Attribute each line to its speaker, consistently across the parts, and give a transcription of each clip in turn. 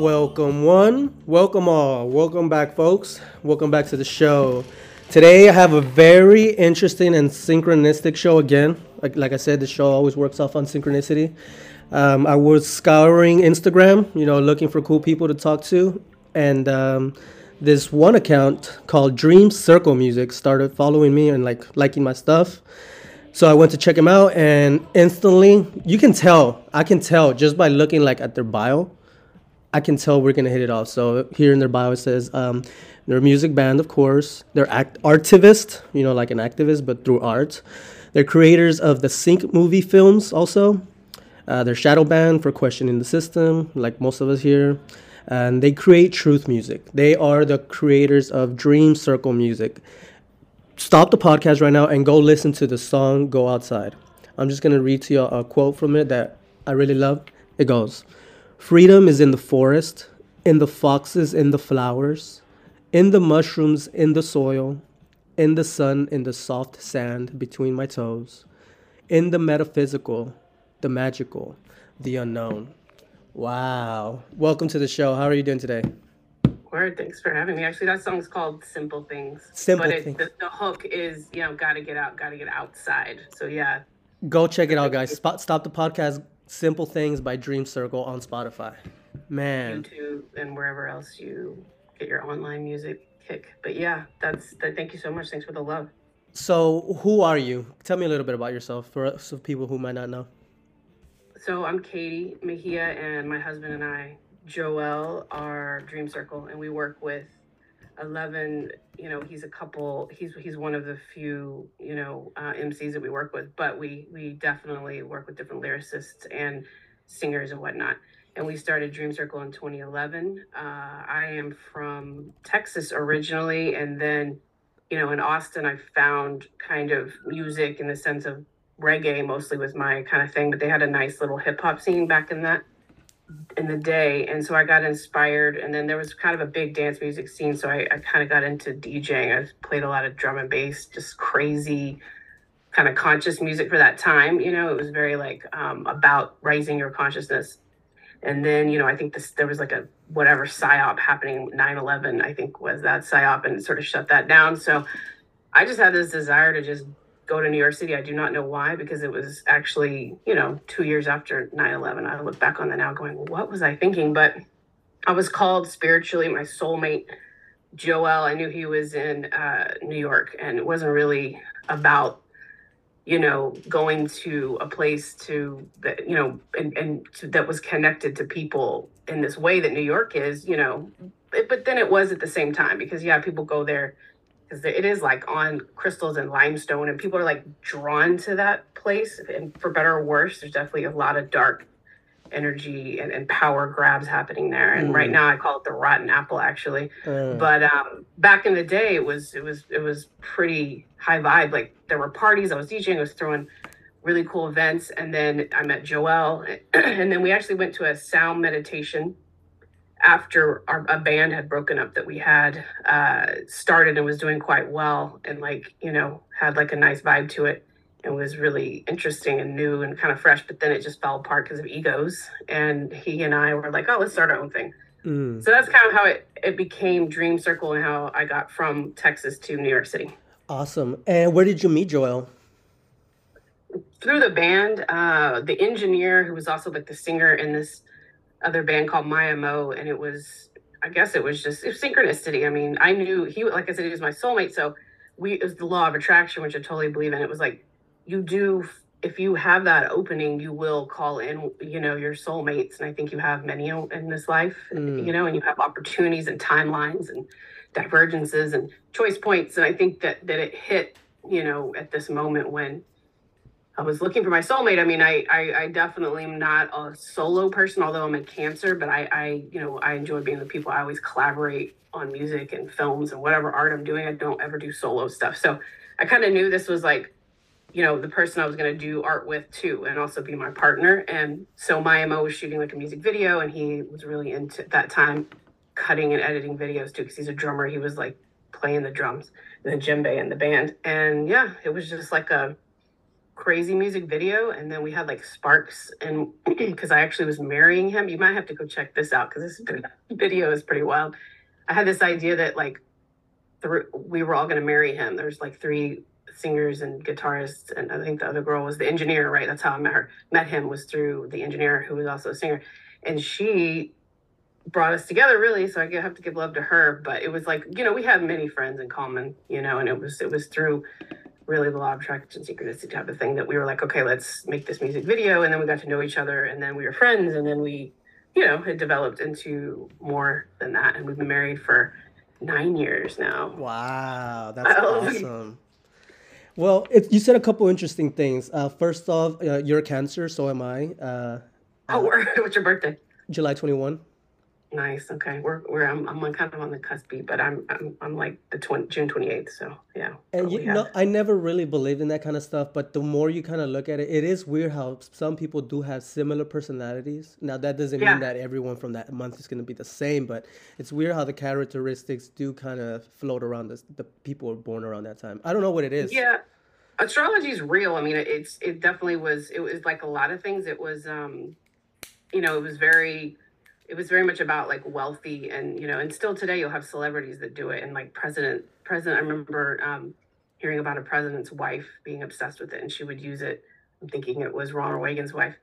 Speaker 1: Welcome one, welcome all, welcome back, folks. Welcome back to the show. Today I have a very interesting and synchronistic show again. Like, like I said, the show always works off on synchronicity. Um, I was scouring Instagram, you know, looking for cool people to talk to, and um, this one account called Dream Circle Music started following me and like liking my stuff. So I went to check him out, and instantly, you can tell. I can tell just by looking like at their bio. I can tell we're gonna hit it off. So here in their bio it says um, they're a music band, of course. They're act artivist, you know, like an activist, but through art. They're creators of the Sync movie films, also. Uh, they're shadow band for questioning the system, like most of us here. And they create truth music. They are the creators of Dream Circle Music stop the podcast right now and go listen to the song Go Outside. I'm just to read to you a quote from it that I really love. It goes Freedom is in the forest, in the foxes, in the flowers, in the mushrooms, in the soil, in the sun, in the soft sand between my toes, in the metaphysical, the magical, the unknown. Wow. Welcome to the show. How are you doing today?
Speaker 2: Word, thanks for having me. Actually, that song's called "Simple Things."
Speaker 1: Simple
Speaker 2: but it,
Speaker 1: Things.
Speaker 2: The, the hook is, you know, gotta get out, gotta get outside. So yeah,
Speaker 1: Go check it out, guys. Spot, stop the podcast. Simple Things by Dream Circle on Spotify. Man,
Speaker 2: YouTube and wherever else you get your online music kick. But yeah, that's. That, thank you so much. Thanks for the love.
Speaker 1: so who are you? Tell me a little bit about yourself for some people who might not know.
Speaker 2: So I'm Katy Mejia, and my husband and I, Joel, are Dream Circle, and we work with Eleven. You know, he's a couple. He's he's one of the few you know uh, MCs that we work with, but we we definitely work with different lyricists and singers and whatnot. And we started Dream Circle in 2011. Uh, I am from Texas originally, and then you know in Austin I found kind of music in the sense of reggae mostly was my kind of thing, but they had a nice little hip hop scene back in that in the day and so i got inspired and then there was kind of a big dance music scene so i, I kind of got into djing. I played a lot of drum and bass just crazy kind of conscious music for that time you know? It was very like um, about raising your consciousness. And then you know i think this there was like a whatever psyop happening 9-11 i think was that psyop and sort of shut that down. So i just had this desire to just go to New York City. I do not know why, because it was actually, you know, two years after 9 11. I look back on that now going, what was I thinking? But I was called spiritually, my soulmate, Joel. I knew he was in uh, New York, and it wasn't really about, you know, going to a place to that, you know, and, and to, that was connected to people in this way that New York is, you know. It, but then it was at the same time because, yeah, people go there because it is like on crystals and limestone and people are like drawn to that place and for better or worse there's definitely a lot of dark energy and, and power grabs happening there and
Speaker 1: Mm.
Speaker 2: right now i call it the rotten apple actually.
Speaker 1: Uh,
Speaker 2: but um back in the day it was it was it was pretty high vibe. Like there were parties i was djing i was throwing really cool events and then i met joel and then we actually went to a sound meditation after our a band had broken up that we had uh started and was doing quite well and like you know had like a nice vibe to it and was really interesting and new and kind of fresh but then it just fell apart because of egos and he and i were like oh let's start our own thing
Speaker 1: mm.
Speaker 2: so that's kind of how it, it became dream circle and how i got from texas to new york city
Speaker 1: Awesome. And where did you meet Joel?
Speaker 2: through the band uh the engineer who was also like the singer in this other band called Maya Mo, and it was I guess it was just it was synchronicity. I mean, I knew he like I said he was my soulmate, so we it was the law of attraction, which I totally believe in. It was like you do if you have that opening, you will call in, you know, your soulmates, and I think you have many in this life,
Speaker 1: Mm.
Speaker 2: you know, and you have opportunities and timelines and divergences and choice points, and I think that that it hit, you know, at this moment when I was looking for my soulmate. I mean, I, I, I definitely am not a solo person, although I'm a cancer, but I, I, you know, I enjoy being with people. I always collaborate on music and films and whatever art I'm doing. I don't ever do solo stuff. So I kind of knew this was like, you know, the person I was going to do art with too, and also be my partner. And so my MO was shooting like a music video, and he was really into that time cutting and editing videos too, because he's a drummer. He was like playing the drums, and the djembe in the band. And yeah, it was just like a, crazy music video and then we had like sparks and because i actually was marrying him. You might have to go check this out because this video is pretty wild. I had this idea that like th- we were all going to marry him. There's like three singers and guitarists and i think the other girl was the engineer right? That's how i met her met him was through the engineer who was also a singer. And she brought us together really so i have to give love to her but it was like you know we had many friends in common you know and it was it was through really the law of attraction synchronicity type of thing that we were like okay let's make this music video. And then we got to know each other and then we were friends. And then we you know it developed into more than that. And we've been married for nine years now.
Speaker 1: Wow. That's awesome. well it, you said a couple interesting things. Uh, first off uh, you're a cancer so am i. Uh,
Speaker 2: oh what's your birthday?
Speaker 1: July 21
Speaker 2: Nice. Okay. We're we're I'm I'm kind of on the cusp, but I'm I'm I'm like the 20, June twenty eighth. So yeah.
Speaker 1: And you know, I never really believed in that kind of stuff, but the more you kind of look at it, it is weird how some people do have similar personalities. Now that doesn't yeah. mean that everyone from that month is going to be the same, but it's weird how the characteristics do kind of float around the the people were born around that time. I don't know what it is.
Speaker 2: Yeah. Astrology is real. I mean, it's it definitely was. It was like a lot of things. It was um, you know, it was very it was very much about like wealthy and you know and still today you'll have celebrities that do it and like president president i remember um, hearing about a president's wife being obsessed with it and she would use it. I'm thinking it was ronald reagan's wife.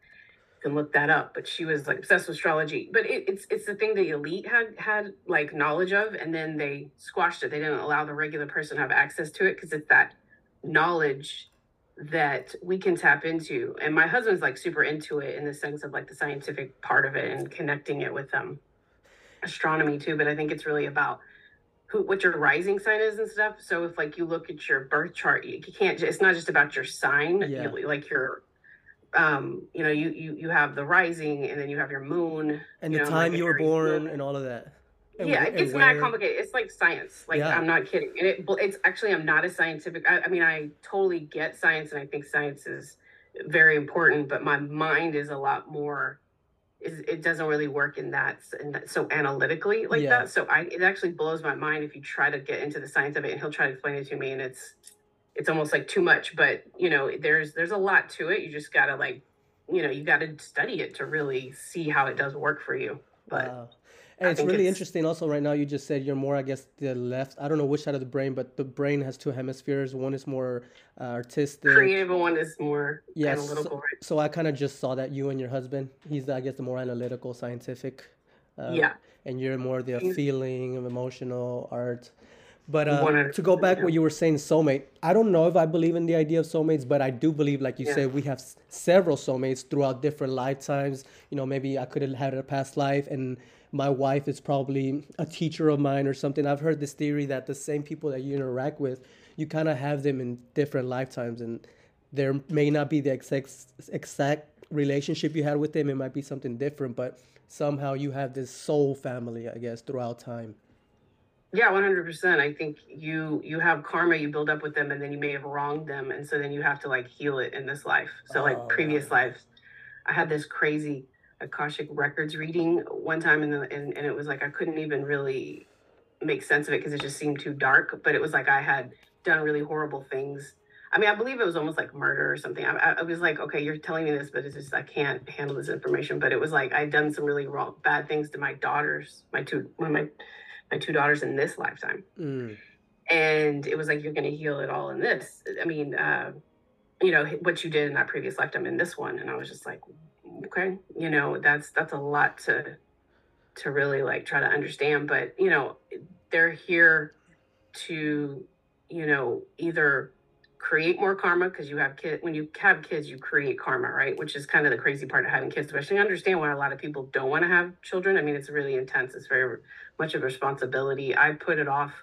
Speaker 2: You can look that up but she was like obsessed with astrology. But it, it's it's the thing the elite had had like knowledge of and then they squashed it. They didn't allow the regular person to have access to it because it's that knowledge that we can tap into and my husband's like super into it in the sense of like the scientific part of it and connecting it with um astronomy too but i think it's really about who what your rising sign is and stuff so if like you look at your birth chart you, you can't it's not just about your sign yeah. you, like your um you know you you you have the rising and then you have your moon
Speaker 1: and the know, time like you were born moon. and all of that
Speaker 2: and yeah, it's not complicated. It's like science. Like yeah. I'm not kidding. And it, it's actually I'm not a scientific. I, I, mean, I totally get science, and I think science is very important. But my mind is a lot more. Is it doesn't really work in that, in that so analytically like yeah. that. So I it actually blows my mind if you try to get into the science of it, and he'll try to explain it to me, and it's it's almost like too much. But you know, there's there's a lot to it. You just gotta like, you know, you gotta study it to really see how it does work for you. But. Wow
Speaker 1: and it's really it's... interesting also right now you just said you're more i guess the left i don't know which side of the brain but the brain has two hemispheres one is more uh, artistic
Speaker 2: creative one is more yes analytical
Speaker 1: so, so i kind of just saw that you and your husband he's i guess the more analytical scientific
Speaker 2: uh, yeah
Speaker 1: and you're more the he's... feeling emotional art but uh, to go back what you were saying, soulmate. I don't know if I believe in the idea of soulmates, but I do believe, like you yeah. said, we have s- several soulmates throughout different lifetimes. You know, maybe I could have had a past life, and my wife is probably a teacher of mine or something. I've heard this theory that the same people that you interact with, you kind of have them in different lifetimes, and there may not be the exact exact relationship you had with them. It might be something different, but somehow you have this soul family, I guess, throughout time.
Speaker 2: Yeah, one hundred percent. I think you you have karma you build up with them, and then you may have wronged them, and so then you have to like heal it in this life. So like oh, previous lives, I had this crazy Akashic Records reading one time, and, the, and and it was like I couldn't even really make sense of it because it just seemed too dark. But it was like I had done really horrible things. I mean, I believe it was almost like murder or something. I, I was like, okay, you're telling me this, but it's just I can't handle this information. But it was like I'd done some really wrong, bad things to my daughters, my two, my my two daughters in this lifetime, mm. and it was like you're going to heal it all in this. I mean, uh, you know what you did in that previous lifetime in this one, and I was just like, okay you know that's that's a lot to to really like try to understand but you know they're here to you know either create more karma because you have kids when you have kids you create karma right? Which is kind of the crazy part of having kids especially understand why a lot of people don't want to have children. I mean it's really intense it's very much of a responsibility. I put it off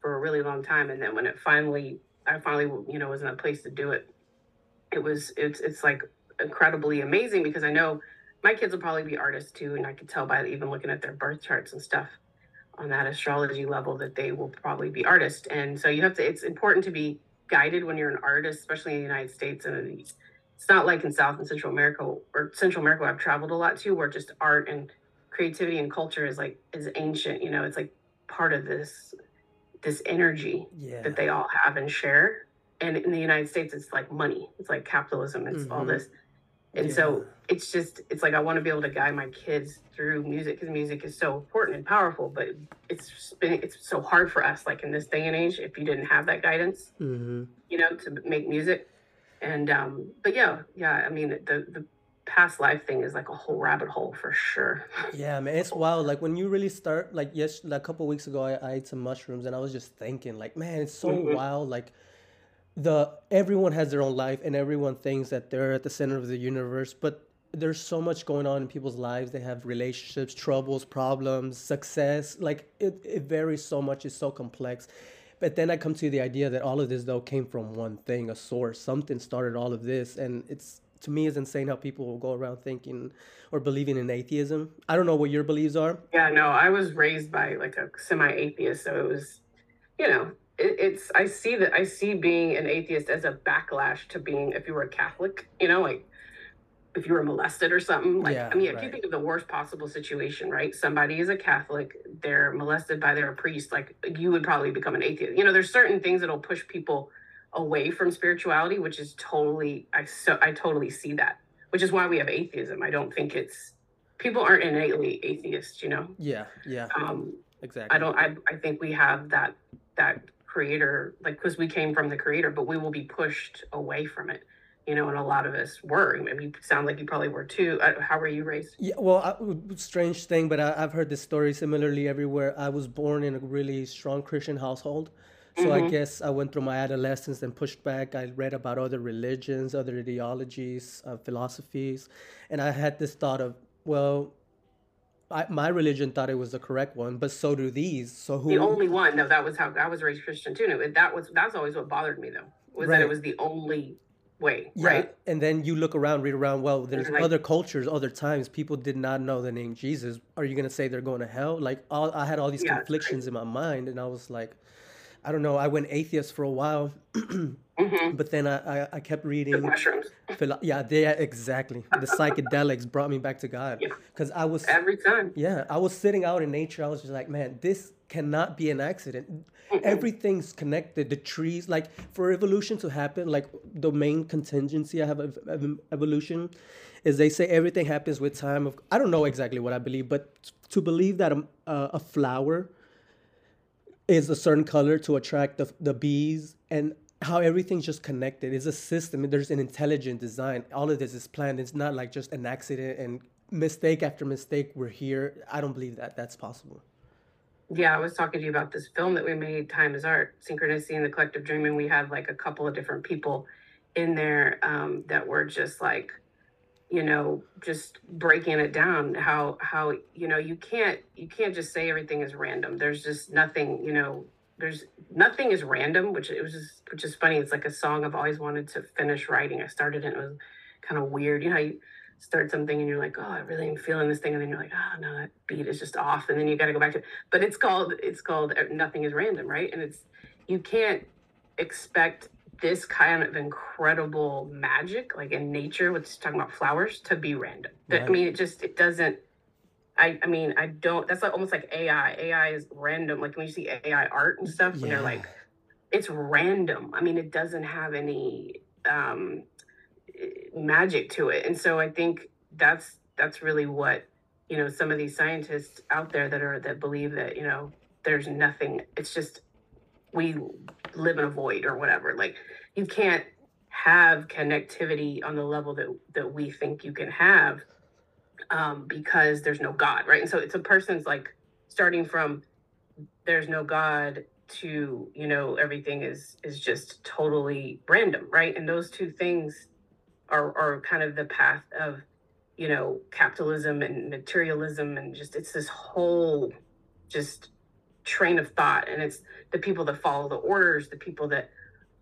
Speaker 2: for a really long time and then when it finally i finally you know was in a place to do it it was it's it's like incredibly amazing because I know my kids will probably be artists too, and I could tell by even looking at their birth charts and stuff on that astrology level that they will probably be artists. And so you have to. It's important to be guided when you're an artist, especially in the United States. And it's not like in South and Central America or Central America. I've traveled a lot too, where just art and creativity and culture is like is ancient. You know, it's like part of this this energy yeah. that they all have and share and in the United States, it's like money. It's like capitalism. It's all
Speaker 1: Mhm.
Speaker 2: this. And
Speaker 1: Yeah.
Speaker 2: so it's just, it's like I want to be able to guide my kids through music because music is so important and powerful, but it's been, it's so hard for us, like in this day and age, if you didn't have that guidance,
Speaker 1: hmm
Speaker 2: you know, to make music. And, um, but yeah, yeah, I mean, the, the past life thing is like a whole rabbit hole for sure.
Speaker 1: Yeah, man, it's wild. Like when you really start, like yes, like a couple weeks ago, I, I ate some mushrooms, and I was just thinking, like, man, it's so
Speaker 2: Mhm.
Speaker 1: wild. Like the everyone has their own life, and everyone thinks that they're at the center of the universe, but there's so much going on in people's lives. They have relationships, troubles, problems, success. Like it, it varies so much. It's so complex. But then I come to the idea that all of this though came from one thing, a source. Something started all of this, and it's to me it's insane how people will go around thinking or believing in atheism. I don't know what your beliefs are.
Speaker 2: Yeah, no, I was raised by like a semi-atheist, so it was, you know, it, it's I see that I see being an atheist as a backlash to being if you were a Catholic, you know, like if you were molested or something. Like,
Speaker 1: Yeah,
Speaker 2: I mean, if you think of the worst possible situation, right? Somebody is a Catholic, they're molested by their priest, like you would probably become an atheist. You know, there's certain things that'll push people away from spirituality, which is totally I so I totally see that. Which is why we have atheism. I don't think it's people aren't innately atheists, you know.
Speaker 1: Yeah, yeah,
Speaker 2: Um,
Speaker 1: exactly.
Speaker 2: I don't. I I think we have that that creator, like because we came from the creator, but we will be pushed away from it, you know. And a lot of us were. I mean, you sound like you probably were too. Uh, how were you raised?
Speaker 1: Yeah, well, I, strange thing, but I, I've heard this story similarly everywhere. I was born in a really strong Christian household. So I
Speaker 2: Mhm.
Speaker 1: guess I went through my adolescence and pushed back. I read about other religions, other ideologies, uh, philosophies, and I had this thought of, well, I, my religion thought it was the correct one, but so do these. So who?
Speaker 2: The only one. No, that was how I was raised Christian too. No, that was that's always what bothered me though. Was that it was the only way,
Speaker 1: Yeah,
Speaker 2: right?
Speaker 1: and then you look around, read around. Well, there's
Speaker 2: like-
Speaker 1: other cultures, other times. People did not know the name Jesus. Are you gonna say they're going to hell? Like, all, I had all these
Speaker 2: Yeah,
Speaker 1: conflictions in my mind, and I was like, I don't know. I went atheist for a while,
Speaker 2: Mm-hmm.
Speaker 1: but then I, I, I kept
Speaker 2: The
Speaker 1: reading.
Speaker 2: mushrooms
Speaker 1: Philo- yeah, they exactly. The psychedelics brought me back to God
Speaker 2: Yeah.
Speaker 1: because I was
Speaker 2: every time.
Speaker 1: yeah, I was sitting out in nature. I was just like, man, this cannot be an accident. Everything's connected. The trees, like for evolution to happen, like the main contingency I have of, of evolution is they say everything happens with time. Of I don't know exactly what I believe, but to believe that a, a flower is a certain color to attract the, the bees and how everything's just connected. It's a system. There's an intelligent design. All of this is planned. It's not like just an accident and mistake after mistake. We're here. I don't believe that that's possible.
Speaker 2: Yeah, I was talking to you about this film that we made, Time is Art, Synchronicity and the Collective Dream, and we had like a couple of different people in there um, that were just like, you know, just breaking it down. How how you know you can't you can't just say everything is random. There's just nothing. You know, there's nothing is random, which it was just which is funny. It's like a song I've always wanted to finish writing. I started it, it was kind of weird. You know, you start something and you're like, oh, I really am feeling this thing, and then you're like, oh no, that beat is just off, and then you got to go back to. it. But it's called it's called uh, Nothing is Random, right? And it's you can't expect this kind of incredible magic, like in nature, what's talking about flowers, to be random. That- I mean, it just it doesn't. I, I mean, I don't. That's like almost like AI. AI is random. Like when you see AI art and stuff, and they're like, it's random. I mean, it doesn't have any um, magic to it. And so I think that's that's really what you know some of these scientists out there that are that believe that you know there's nothing. It's just we live in a void or whatever. Like you can't have connectivity on the level that that we think you can have um, because there's no God, right? And so it's a person's like starting from there's no God to you know everything is is just totally random, right? And those two things are are kind of the path of you know capitalism and materialism and just it's this whole just train of thought and it's the people that follow the orders the people that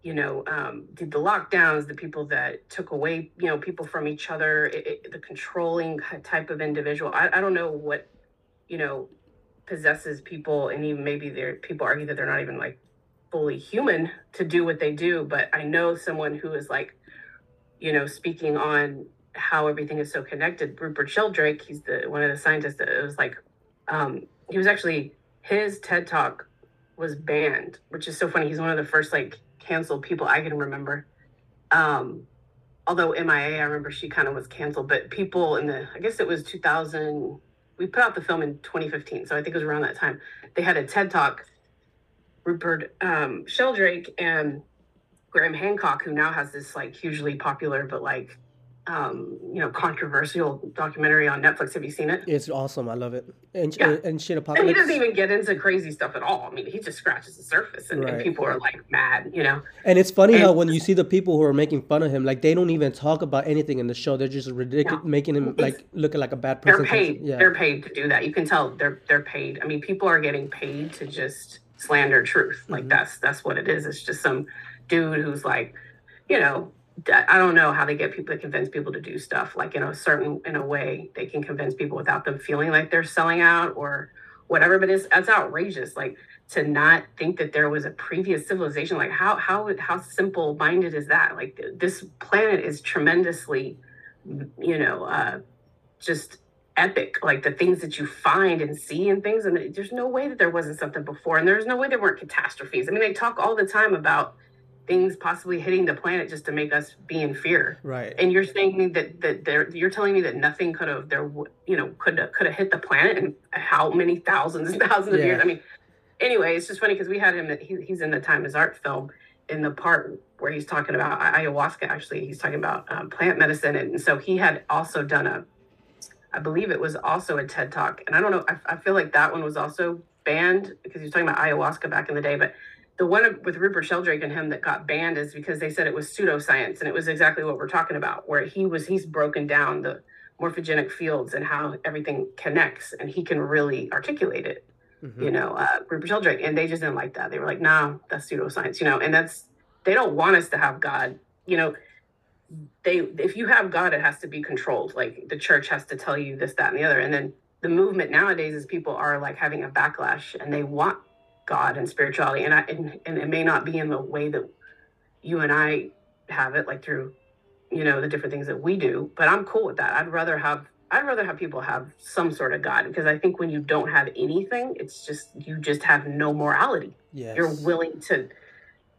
Speaker 2: you know um, did the lockdowns the people that took away you know people from each other it, it, the controlling type of individual. I, I don't know what you know possesses people and even maybe they're people argue that they're not even like fully human to do what they do but i know someone who is like you know speaking on how everything is so connected. Rupert sheldrake he's the one of the scientists that was like um, he was actually his ted talk was banned which is so funny. He's one of the first like canceled people I can remember. Um, although MIA, I remember she kind of was canceled, but people in the, I guess it was 2000, we put out the film in 2015. So I think it was around that time. They had a TED talk, Rupert um, Sheldrake and Graham Hancock, who now has this like hugely popular, but like um, you know, controversial documentary on Netflix. Have you seen it?
Speaker 1: It's awesome. I love it. And
Speaker 2: Yeah.
Speaker 1: and shit
Speaker 2: And he doesn't even get into crazy stuff at all. I mean, he just scratches the surface, and, and people are like mad, you know.
Speaker 1: And it's funny how when you see the people who are making fun of him, like they don't even talk about anything in the show. They're just ridiculous,
Speaker 2: No.
Speaker 1: making him like looking like a bad person.
Speaker 2: They're paid.
Speaker 1: Yeah.
Speaker 2: They're paid to do that. You can tell they're they're paid. I mean, people are getting paid to just slander truth. Like
Speaker 1: Mhm.
Speaker 2: that's that's what it is. It's just some dude who's like, you know, I don't know how they get people to convince people to do stuff like in a certain in a way they can convince people without them feeling like they're selling out or whatever. But it's it's outrageous. Like to not think that there was a previous civilization. Like how how how simple minded is that? Like th- this planet is tremendously, you know, uh, just epic. Like the things that you find and see and things. And there's no way that there wasn't something before. And there's no way there weren't catastrophes. I mean, they talk all the time about things possibly hitting the planet just to make us be in fear.
Speaker 1: Right.
Speaker 2: And you're saying that that there, you're telling me that nothing could have there, you know, could could have hit the planet in how many thousands and thousands of
Speaker 1: Yeah.
Speaker 2: years? I mean, anyway, it's just funny because we had him. He, he's in the Time is Art film in the part where he's talking about ayahuasca. Actually, he's talking about um, plant medicine, and so he had also done a, I believe it was also a TED talk, and I don't know. I, I feel like that one was also banned because he was talking about ayahuasca back in the day, but. The one with Rupert Sheldrake and him that got banned is because they said it was pseudoscience, and it was exactly what we're talking about, where he was he's broken down the morphogenic fields and how everything connects, and he can really articulate it
Speaker 1: Mhm.
Speaker 2: you know, uh, Rupert Sheldrake, and they just didn't like that. They were like, "Nah, that's pseudoscience," you know, and that's they don't want us to have God. You know, they if you have God, it has to be controlled. Like the church has to tell you this, that, and the other. And then the movement nowadays is people are like having a backlash, and they want God and spirituality, and I and, and it may not be in the way that you and I have it, like through you know the different things that we do. But I'm cool with that. I'd rather have I'd rather have people have some sort of God because I think when you don't have anything, it's just you just have no morality.
Speaker 1: Yes.
Speaker 2: You're willing to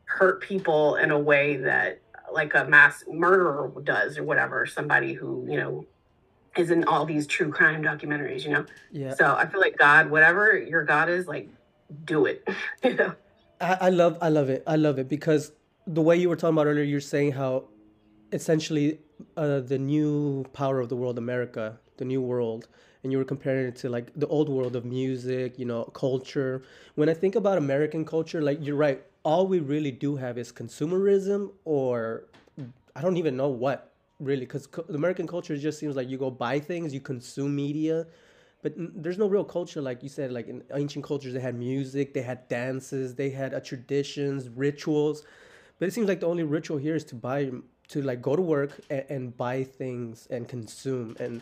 Speaker 2: hurt people in a way that like a mass murderer does or whatever, somebody who, you know, is in all these true crime documentaries, you know.
Speaker 1: Yeah.
Speaker 2: So I feel like God, whatever your God is, like do it. you know.
Speaker 1: I, I love I love it. I love it because the way you were talking about earlier, you're saying how essentially uh, the new power of the world, America, the new world, and you were comparing it to like the old world of music, you know, culture. When I think about American culture, like you're right, all we really do have is consumerism, or I don't even know what really, because American culture just seems like you go buy things, you consume media, but there's no real culture like you said like in ancient cultures they had music they had dances they had uh, traditions rituals. But it seems like the only ritual here is to buy to like go to work and, and buy things and consume and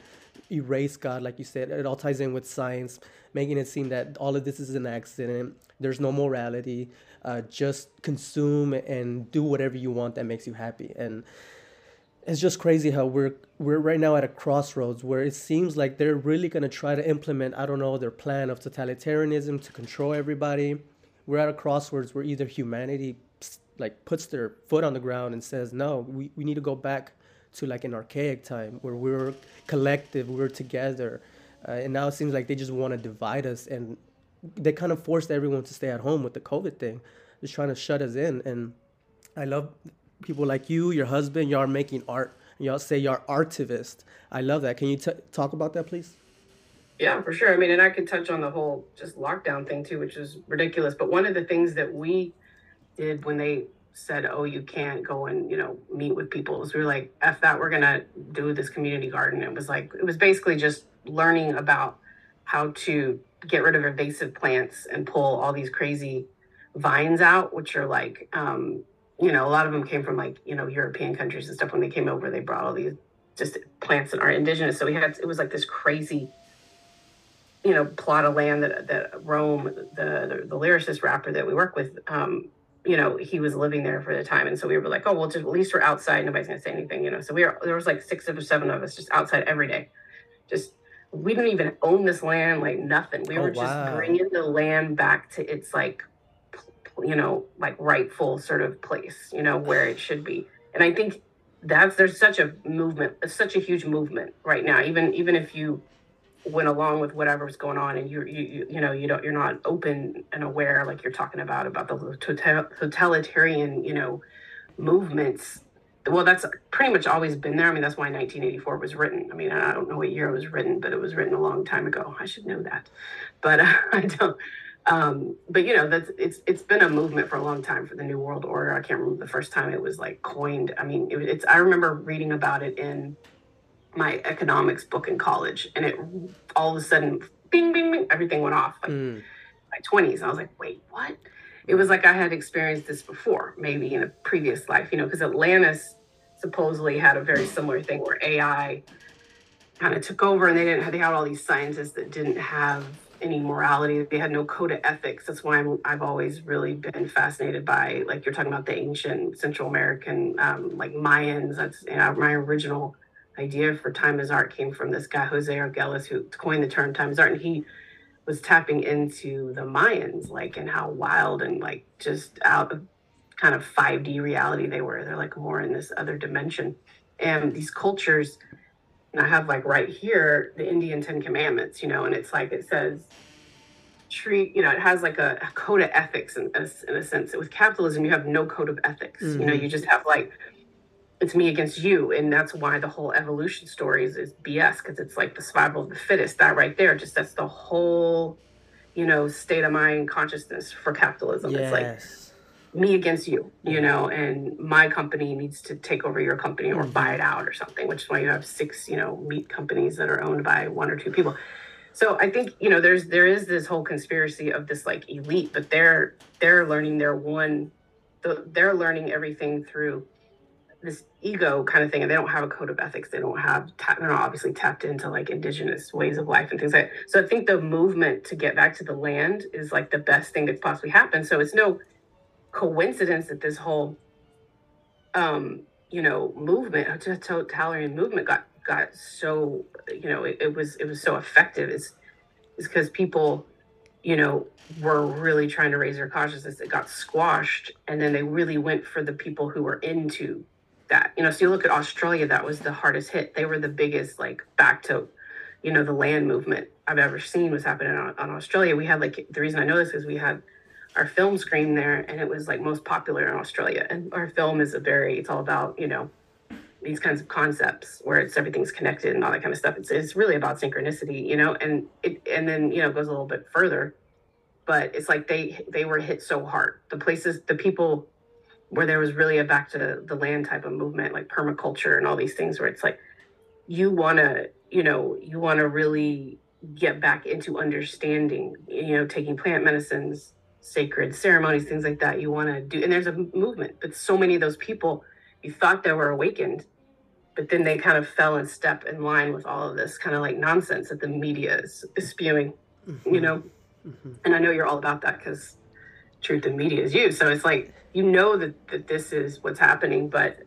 Speaker 1: erase god like you said. It all ties in with science making it seem that all of this is an accident. There's no morality. Uh, just consume and do whatever you want that makes you happy. And it's just crazy how we're we're right now at a crossroads where it seems like they're really going to try to implement I don't know their plan of totalitarianism to control everybody. We're at a crossroads where either humanity like puts their foot on the ground and says no, we, we need to go back to like an archaic time where we're collective, we're together, uh, and now it seems like they just want to divide us and they kind of forced everyone to stay at home with the COVID thing, just trying to shut us in and. I love people like you, your husband. Y'all making art. Y'all say y'all artivist. I love that. Can you t- talk about that, please?
Speaker 2: Yeah, for sure. I mean, and I could touch on the whole just lockdown thing too, which is ridiculous. But one of the things that we did when they said, "Oh, you can't go and you know meet with people," is we were like, "F that, we're gonna do this community garden." It was like it was basically just learning about how to get rid of invasive plants and pull all these crazy vines out, which are like, um, you know, a lot of them came from like you know European countries and stuff. When they came over, they brought all these just plants that are indigenous. So we had it was like this crazy you know, plot of land that that Rome, the the, the lyricist rapper that we work with, um, you know, he was living there for the time, and so we were like, oh, well, just at least we're outside. Nobody's gonna say anything, you know. So we were there was like six or seven of us just outside every day, just we didn't even own this land, like nothing. We
Speaker 1: Oh,
Speaker 2: were just
Speaker 1: wow.
Speaker 2: bringing the land back to its like you know, like rightful sort of place, you know, where it should be. And I think that's there's such a movement, such a huge movement right now. Even even if you went along with whatever's going on and you you you know you don't you're not open and aware like you're talking about about the totalitarian you know movements well that's pretty much always been there i mean that's why 1984 was written i mean i don't know what year it was written but it was written a long time ago i should know that but uh, i don't um, but you know that's it's it's been a movement for a long time for the new world order. I can't remember the first time it was like coined. I mean it, it's i remember reading about it in my economics book in college and it all of a sudden bing bing bing everything went off like mm. my 20s i was like wait what? It was like i had experienced this before maybe in a previous life you know because atlantis supposedly had a very similar thing where ai kind of took over and they didn't have they had all these scientists that didn't have any morality. They had no code of ethics. That's why I'm, I've always really been fascinated by, like you're talking about the ancient Central American, um, like Mayans. That's you know, my original idea for Time is Art came from this guy Jose Arguelles who coined the term Time is Art, and he was tapping into the Mayans, like and how wild and like just out of kind of 5D reality they were. They're like more in this other dimension, and these cultures I have like right here the Indian Ten Commandments, you know, and it's like it says treat, you know, it has like a, a code of ethics in, in, a sense. With capitalism, you have no code of ethics. Mm-hmm. You know, you mm-hmm. just have like it's me against you, and that's why the whole evolution story is, is BS because it's like the survival of the fittest. That right there, just that's the whole, you know, state of mind consciousness for capitalism. Yes. It's like me against you, you mm-hmm. know, and my company needs to take over your company or buy it mm-hmm. out or something, which is why you have six, you know, meat companies that are owned by one or two people. So I think, you know, there's there is this whole conspiracy of this like elite, but they're they're learning their one they're learning everything through this ego kind of thing and they don't have a code of ethics. They don't have they're not obviously tapped into like indigenous ways of life and things like that. So i think the movement to get back to the land is like the best thing that's possibly happened so it's no coincidence that this whole um you know movement totalitarian movement got got so you know it, it was it was so effective is is because people you know were really trying to raise their consciousness. It got squashed and then they really went for the people who were into that. You know so you look at australia that was the hardest hit. They were the biggest like back to you know the land movement i've ever seen was happening on, on australia. We had like the reason i know this is we had our film screen there and it was like most popular in Australia. And our film is a very, it's all about, you know, these kinds of concepts where it's everything's connected and all that kind of stuff. It's, it's really about synchronicity, you know, and it, and then, you know, goes a little bit further, but it's like they, they were hit so hard. The places, the people where there was really a back to the land type of movement, like permaculture and all these things where it's like, you want to, you know, you want to really get back into understanding, you know, taking plant medicines, sacred ceremonies, things like that you want to do. And there's a movement, but so many of those people, you thought they were awakened, but then they kind of fell in step in line with all of this kind of like nonsense that the media is, is spewing, mm-hmm. you know? Mm-hmm. And I know you're all about that because truth in media is you. So it's like, you know that, that this is what's happening, but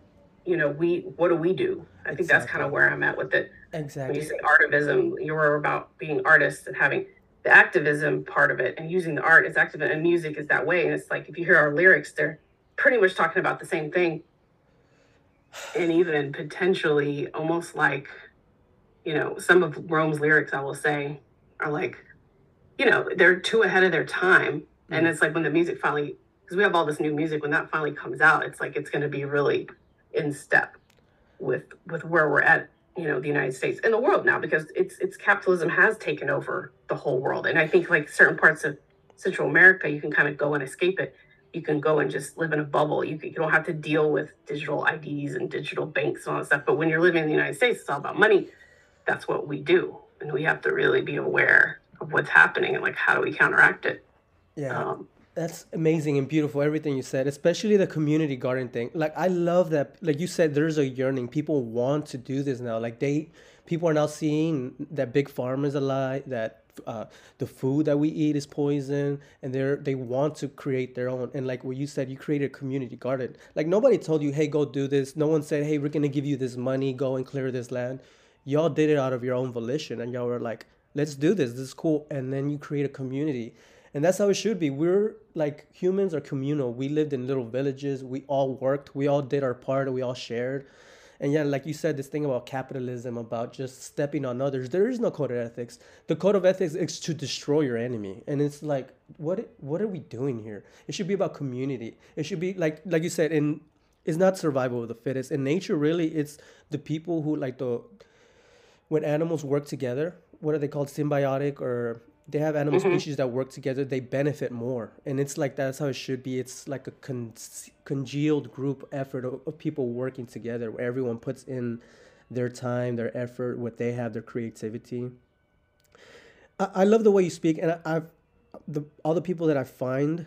Speaker 2: you know, we, what do we do? I think exactly. that's kind of where I'm at with it.
Speaker 1: Exactly.
Speaker 2: When you say artivism, you were about being artists and having the activism part of it and using the art is active and music is that way. And it's like if you hear our lyrics, they're pretty much talking about the same thing. And even potentially almost like, you know, some of Rome's lyrics, I will say, are like, you know, they're too ahead of their time. Mm-hmm. And it's like when the music finally, because we have all this new music, when that finally comes out, it's like it's going to be really in step with with where we're at you know the united states and the world now because it's it's capitalism has taken over the whole world. And i think like certain parts of central america you can kind of go and escape it. You can go and just live in a bubble. You, you don't have to deal with digital ids and digital banks and all that stuff. But when you're living in the united states it's all about money. That's what we do. And we have to really be aware of what's happening and like how do we counteract it.
Speaker 1: Yeah. Um, that's amazing and beautiful everything you said especially the community garden thing. Like i love that like you said there's a yearning. People want to do this now. Like they people are now seeing that big farm is a lie that uh, the food that we eat is poison and they're they want to create their own. And like what you said you created a community garden. Like nobody told you hey go do this. No one said hey we're gonna give you this money. Go and clear this land. Y'all did it out of your own volition and y'all were like let's do this. This is cool. And then you create a community and that's how it should be. We're like humans are communal. We lived in little villages. We all worked. We all did our part. We all shared. And yeah like you said this thing about capitalism about just stepping on others there is no code of ethics. The code of ethics is to destroy your enemy. And it's like what what are we doing here? It should be about community. It should be like like you said in it's not survival of the fittest. In nature really it's the people who like the when animals work together what are they called? Symbiotic or they have animal mm-hmm. species that work together they benefit more. And it's like that's how it should be. It's like a con- congealed group effort of, of, people working together where everyone puts in their time their effort what they have their creativity. I, I love the way you speak and I, i've the all the people that i find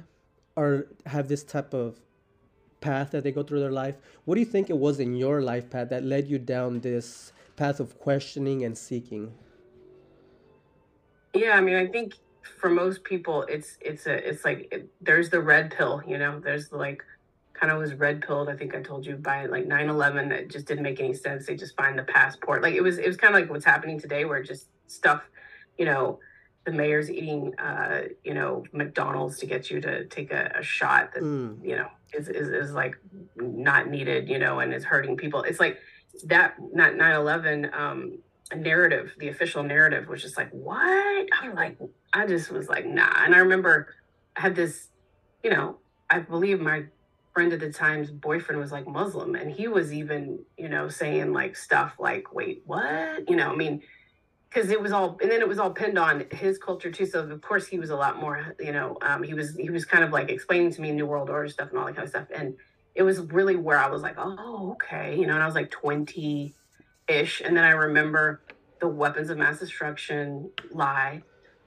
Speaker 1: are have this type of path that they go through their life. What do you think it was in your life path that led you down this path of questioning and seeking
Speaker 2: yeah, I mean, I think for most people, it's it's a it's like it, there's the red pill, you know. There's like kind of was red pilled. I think I told you by like 9/11 that just didn't make any sense. They just find the passport. Like it was it was kind of like what's happening today, where just stuff, you know, the mayor's eating, uh, you know, McDonald's to get you to take a, a shot that mm. you know is, is is like not needed, you know, and is hurting people. It's like that not 9/11. Um, narrative, the official narrative was just like, what? I'm like, I just was like, nah. And I remember I had this, you know, I believe my friend at the time's boyfriend was like Muslim and he was even, you know, saying like stuff like, wait, what? You know, I mean, because it was all and then it was all pinned on his culture too. So of course he was a lot more, you know, um, he was he was kind of like explaining to me New World Order stuff and all that kind of stuff. And it was really where I was like, oh, okay, you know, and I was like 20 ish. And then I remember the weapons of mass destruction lie.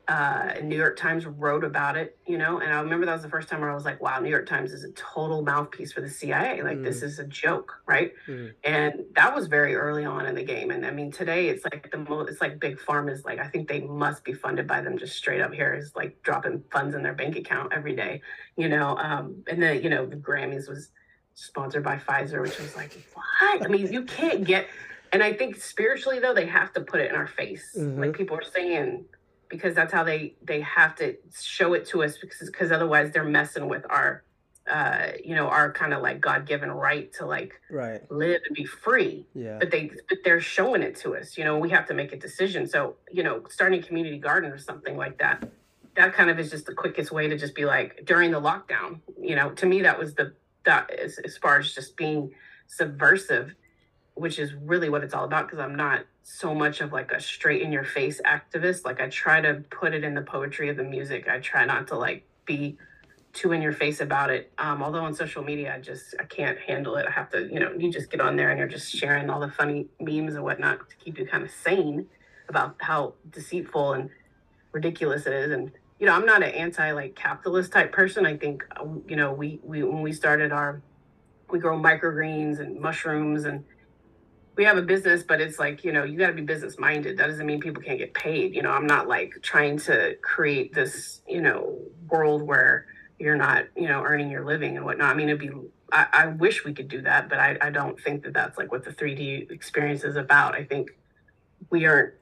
Speaker 2: Uh, New York Times wrote about it, you know, and I remember that was the first time where I was like, wow, New York Times is a total mouthpiece for the CIA. Like, mm. this is a joke, right? Mm. And that was very early on in the game. And I mean, today it's like the most, it's like big pharma is like, I think they must be funded by them just straight up here is like dropping funds in their bank account every day, you know. Um, and then, you know, the Grammys was sponsored by Pfizer, which was like, what? I mean, you can't get and I think spiritually though, they have to put it in our face. Mm-hmm. Like people are saying, because that's how they they have to show it to us because because otherwise they're messing with our uh you know our kind of like god-given right to like
Speaker 1: right.
Speaker 2: live and be free.
Speaker 1: Yeah.
Speaker 2: But they but they're showing it to us you know we have to make a decision. So you know starting a community garden or something like that that kind of is just the quickest way to just be like during the lockdown. You know to me that was the that as far as just being subversive which is really what it's all about because I'm not so much of like a straight in your face activist. Like I try to put it in the poetry of the music. I try not to like be too in your face about it. Um, although on social media, I just I can't handle it. I have to, you know, you just get on there and you're just sharing all the funny memes and whatnot to keep you kind of sane about how deceitful and ridiculous it is. And you know, I'm not an anti like capitalist type person. I think you know we we when we started our we grow microgreens and mushrooms and we have a business, but it's like, you know, you got to be business minded. That doesn't mean people can't get paid. You know, I'm not like trying to create this, you know, world where you're not, you know, earning your living and whatnot. I mean, it'd be, I, I wish we could do that, but I, I don't think that that's like what the 3D experience is about. I think we aren't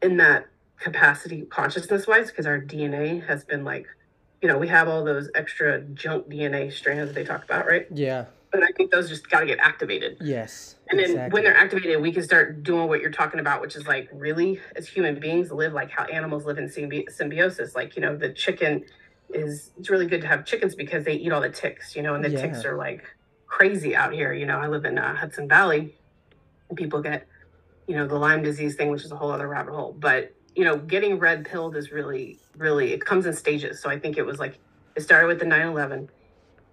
Speaker 2: in that capacity consciousness wise because our DNA has been like, you know, we have all those extra junk DNA strands they talk about, right?
Speaker 1: Yeah.
Speaker 2: And I think those just got to get activated.
Speaker 1: Yes.
Speaker 2: And then exactly. when they're activated, we can start doing what you're talking about, which is like really, as human beings, live like how animals live in symbi- symbiosis. Like, you know, the chicken is, it's really good to have chickens because they eat all the ticks, you know, and the yeah. ticks are like crazy out here. You know, I live in uh, Hudson Valley and people get, you know, the Lyme disease thing, which is a whole other rabbit hole. But, you know, getting red pilled is really, really, it comes in stages. So I think it was like, it started with the 9 11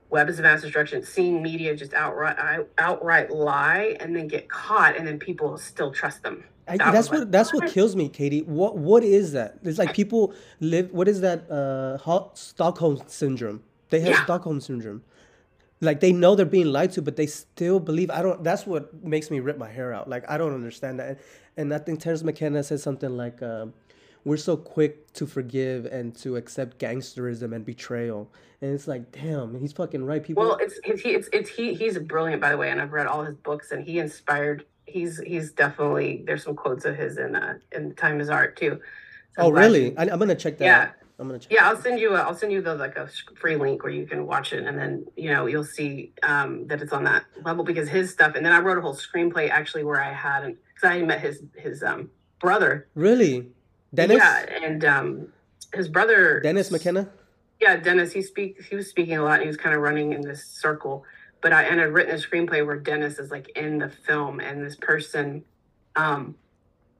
Speaker 2: weapons of mass destruction, seeing media just outright outright lie and then get caught, and then people still trust them.
Speaker 1: I, that's what like, that's what kills me, Katy. What what is that? It's like people live. What is that? Uh, hot Stockholm syndrome. They have yeah. Stockholm syndrome. Like they know they're being lied to, but they still believe. I don't. That's what makes me rip my hair out. Like I don't understand that. And, and I think Terence McKenna said something like. Uh, we're so quick to forgive and to accept gangsterism and betrayal. And it's like, damn, he's fucking right. People.
Speaker 2: Well, it's it's he it's, it's he he's brilliant by the way, and I've read all his books, and he inspired. He's he's definitely there's some quotes of his in uh in Time Is Art too.
Speaker 1: So oh really? I, am gonna check that.
Speaker 2: Yeah.
Speaker 1: Out. I'm gonna check.
Speaker 2: Yeah, I'll send you a, I'll send you the like a free link where you can watch it, and then you know you'll see um, that it's on that level because his stuff. And then I wrote a whole screenplay actually where I had because I met his his um, brother.
Speaker 1: Really, Dennis.
Speaker 2: Yeah, and um, his brother
Speaker 1: Dennis McKenna.
Speaker 2: Yeah, Dennis. He speak he was speaking a lot. And he was kind of running in this circle. But I and I'd written a screenplay where Dennis is like in the film, and this person, um,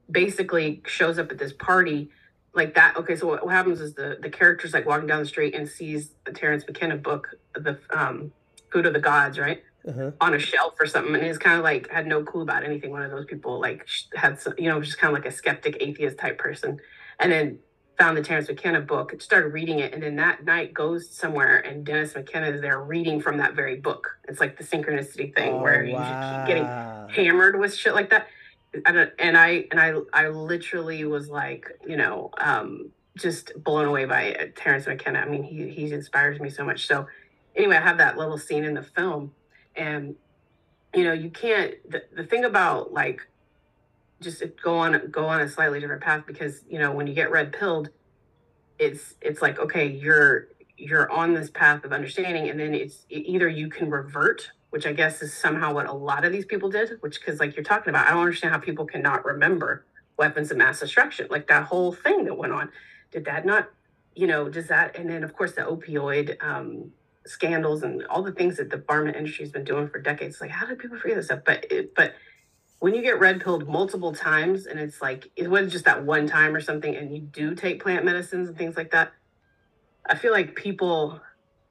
Speaker 2: basically shows up at this party like that. Okay, so what, what happens is the the character's like walking down the street and sees a Terence McKenna book, the um, Food of the Gods, right,
Speaker 1: Uh-huh.
Speaker 2: on a shelf or something, and he's kind of like had no clue about anything. One of those people like had some, you know, just kind of like a skeptic atheist type person, and then found the Terence McKenna book, started reading it, and then that night goes somewhere, and Dennis McKenna is there reading from that very book. It's like the synchronicity thing where you just keep getting hammered with shit like that. And, I- and I and I I literally was like, you know, um, just blown away by uh, Terence McKenna. I mean, he he inspires me so much. So anyway, I have that little scene in the film, and you know, you can't. The, the thing about like just go on go on a slightly different path because you know when you get red pilled, it's it's like okay, you're you're on this path of understanding, and then it's either you can revert which I guess is somehow what a lot of these people did, which because like you're talking about, I don't understand how people cannot remember weapons of mass destruction, like that whole thing that went on. Did that not, you know, does that and then of course the opioid um scandals and all the things that the pharma industry has been doing for decades. Like, how did people forget this stuff? But it, but when you get red pilled multiple times and it's like it wasn't just that one time or something, and you do take plant medicines and things like that, I feel like people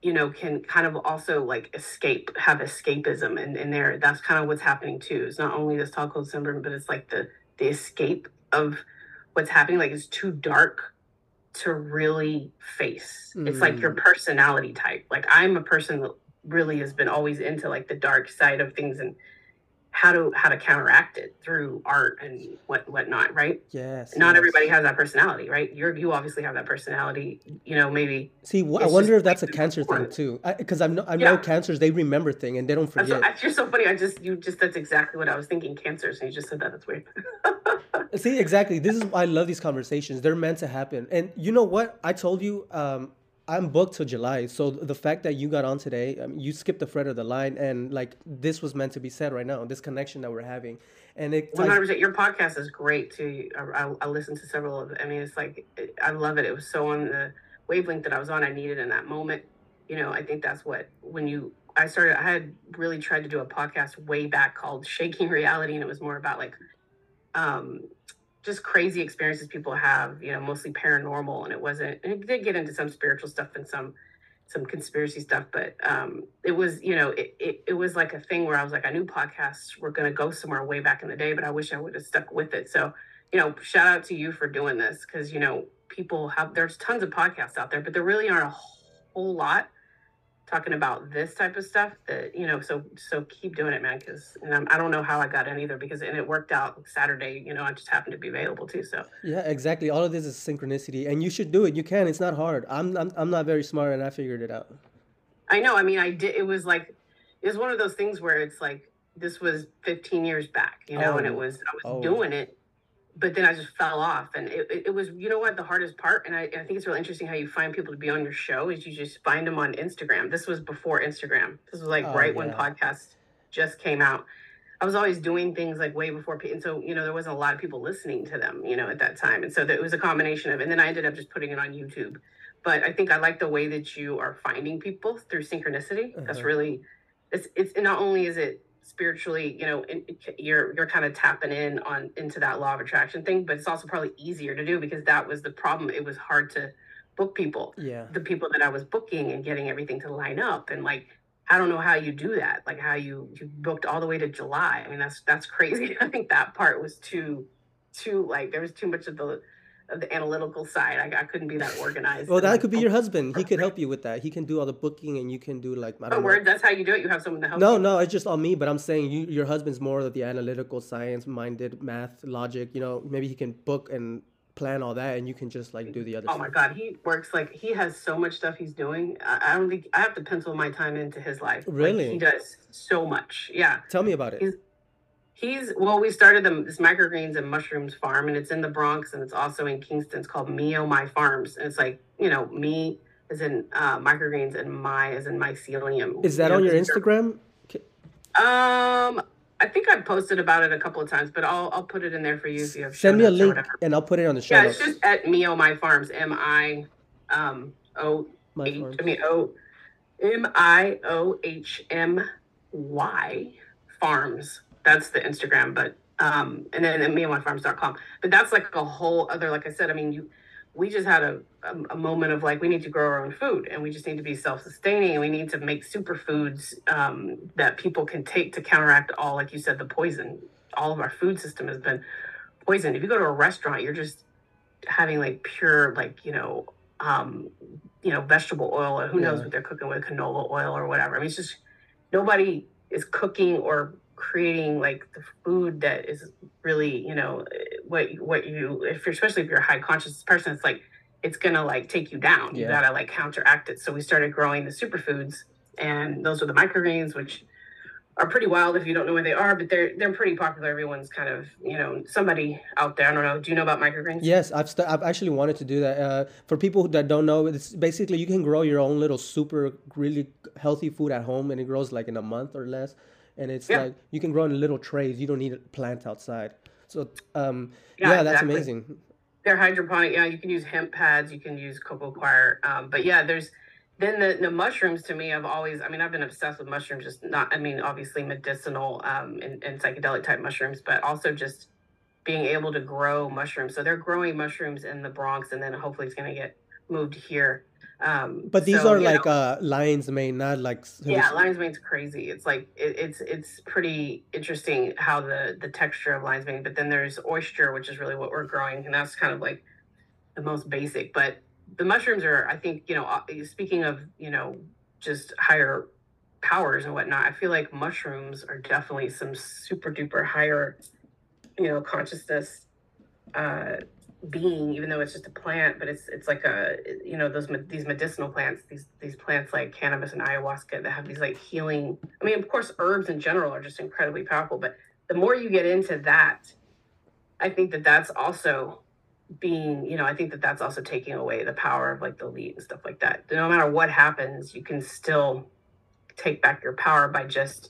Speaker 2: you know can kind of also like escape have escapism and and there that's kind of what's happening too it's not only this stockholm syndrome but it's like the the escape of what's happening like it's too dark to really face. It's like your mm. personality type. Like i'm a person that really has been always into like the dark side of things and how to how to counteract it through art and what whatnot right
Speaker 1: Yes.
Speaker 2: not
Speaker 1: yes.
Speaker 2: everybody has that personality right you're you obviously have that personality you know maybe
Speaker 1: See, wh- I wonder if that's a cancer thing too. Because I, know I know
Speaker 2: Yeah.
Speaker 1: cancers they remember thing and they don't
Speaker 2: so,
Speaker 1: forget.
Speaker 2: that's just so funny. I just you just that's exactly what I was thinking. Cancers, and you just said that. That's weird.
Speaker 1: See, exactly. This is why I love these conversations. They're meant to happen. And you know what? I told you um, I'm booked till July. So the fact that you got on today, I mean, you skipped the thread of the line, and like this was meant to be said right now. This connection that we're having, and it.
Speaker 2: Hundred percent. Your podcast is great too. I, I, I listened to several of. I mean, it's like I love it. It was so on the wavelength that I was on. I needed in that moment. You know, I think that's what when you. I started. I had really tried to do a podcast way back called Shaking Reality, and it was more about like, um, just crazy experiences people have. You know, mostly paranormal, and it wasn't. And it did get into some spiritual stuff and some some conspiracy stuff, but um, it was, you know, it, it, it was like a thing where I was like, I knew podcasts were going to go somewhere way back in the day, but I wish I would have stuck with it. So, you know, shout out to you for doing this because, you know, people have, there's tons of podcasts out there, but there really aren't a whole lot talking about this type of stuff that, you know, so, so keep doing it, man. Cause and I'm, I don't know how I got in either because, and it worked out Saturday, you know, I just happened to be available too. So
Speaker 1: Yeah, exactly. All of this is synchronicity, and you should do it. You can. It's not hard. I'm I'm, I'm not very smart, and I figured it out.
Speaker 2: I know. I mean, I did. It was like it was one of those things where it's like this was 15 years back, you know, and it
Speaker 1: Oh.
Speaker 2: was I was
Speaker 1: Oh.
Speaker 2: doing it, but then I just fell off, and it, it, was you know what the hardest part, and I, I think it's really interesting how you find people to be on your show is you just find them on Instagram. This was before Instagram. This was like
Speaker 1: Oh,
Speaker 2: right when podcasts just came out. I was always doing things like way before, and so you know there wasn't a lot of people listening to them, you know, at that time, and so that it was a combination of, and then I ended up just putting it on YouTube. But I think I like the way that you are finding people through synchronicity. That's
Speaker 1: Uh-huh.
Speaker 2: really, it's it's not only is it spiritually, you know, in, you're you're kind of tapping in on into that law of attraction thing, but it's also probably easier to do because that was the problem. It was hard to book people
Speaker 1: Yeah.
Speaker 2: the people that I was booking and getting everything to line up and like I don't know how you do that like how you you booked all the way to July I mean that's that's crazy I think that part was too too like there was too much of the of the analytical side I, I couldn't be that organized
Speaker 1: Well, that could be your husband. He could help you with that. He can do all the booking, and you can do like I
Speaker 2: oh, word that's how you do it you have someone to help
Speaker 1: No,
Speaker 2: you?
Speaker 1: no, it's just on me. But I'm saying you, your husband's more of the analytical, science-minded, math, logic. You know, maybe he can book and plan all that, and you can just like do the other
Speaker 2: Oh my. God, he works like he has so much stuff he's doing. I, I don't think I have to pencil my time into his life. Like,
Speaker 1: Really?
Speaker 2: he does so much. Yeah.
Speaker 1: Tell me about it.
Speaker 2: He's- He's well, we started the, this microgreens and mushrooms farm, and it's in the Bronx, and it's also in Kingston. It's called Me Oh My Farms, and it's like you know me is in uh, microgreens and my is in mycelium.
Speaker 1: Is that
Speaker 2: you know,
Speaker 1: on your Instagram?
Speaker 2: Um, I think I've posted about it a couple of times, but I'll I'll put it in there for you if you have
Speaker 1: Send me a link and I'll put it on the show
Speaker 2: Yeah, it's just at Me Oh My Farms, M I um O
Speaker 1: My
Speaker 2: H.
Speaker 1: farm.
Speaker 2: I mean O M I O H M Y Farms. That's the Instagram, but um, and then at meandmyfarms.com. But that's like a whole other. Like I said, I mean, you we just had a, a a moment of like we need to grow our own food and we just need to be self-sustaining and we need to make superfoods um, that people can take to counteract all, like you said, the poison. All of our food system has been poisoned. If you go to a restaurant, you're just having like pure, like you know, um, you know, vegetable oil or who knows what they're cooking with, canola oil or whatever. I mean, it's just nobody is cooking or creating like the food that is really, you know, what what you if you're especially if you're a high conscious person, it's like it's gonna like take you down. You gotta like counteract it. So we started growing the superfoods, and those are the microgreens, which are pretty wild if you don't know where they are, but they're they're pretty popular. Everyone's kind of you know somebody out there. I don't know. Do you know about microgreens?
Speaker 1: Yes, I've st- I've actually wanted to do that. Uh, for people that don't know, it's basically you can grow your own little super really healthy food at home, and it grows like in a month or less. And it's
Speaker 2: Yeah.
Speaker 1: like you can grow in little trays. You don't need a plant outside. So um,
Speaker 2: Yeah,
Speaker 1: yeah, that's
Speaker 2: exactly.
Speaker 1: amazing.
Speaker 2: They're hydroponic. Yeah, you can use hemp pads. You can use cocoa coir. Um, but yeah, there's then the, the mushrooms to me. I've always, I mean, I've been obsessed with mushrooms. Just not, I mean, obviously medicinal um, and, and psychedelic type mushrooms, but also just being able to grow mushrooms. So they're growing mushrooms in the Bronx, and then hopefully it's going to get moved here. Um,
Speaker 1: But these
Speaker 2: so,
Speaker 1: are like
Speaker 2: know,
Speaker 1: uh, lion's mane, not like
Speaker 2: yeah, lion's mane's crazy. It's like it, it's it's pretty interesting how the the texture of lion's mane. But then there's oyster, which is really what we're growing, and that's kind of like the most basic. But the mushrooms are, I think, you know, uh, speaking of you know just higher powers and whatnot, I feel like mushrooms are definitely some super duper higher, you know, consciousness uh being even though it's just a plant but it's it's like a you know those these medicinal plants these these plants like cannabis and ayahuasca that have these like healing i mean of course herbs in general are just incredibly powerful but the more you get into that i think that that's also being you know i think that that's also taking away the power of like the lead and stuff like that. No matter what happens you can still take back your power by just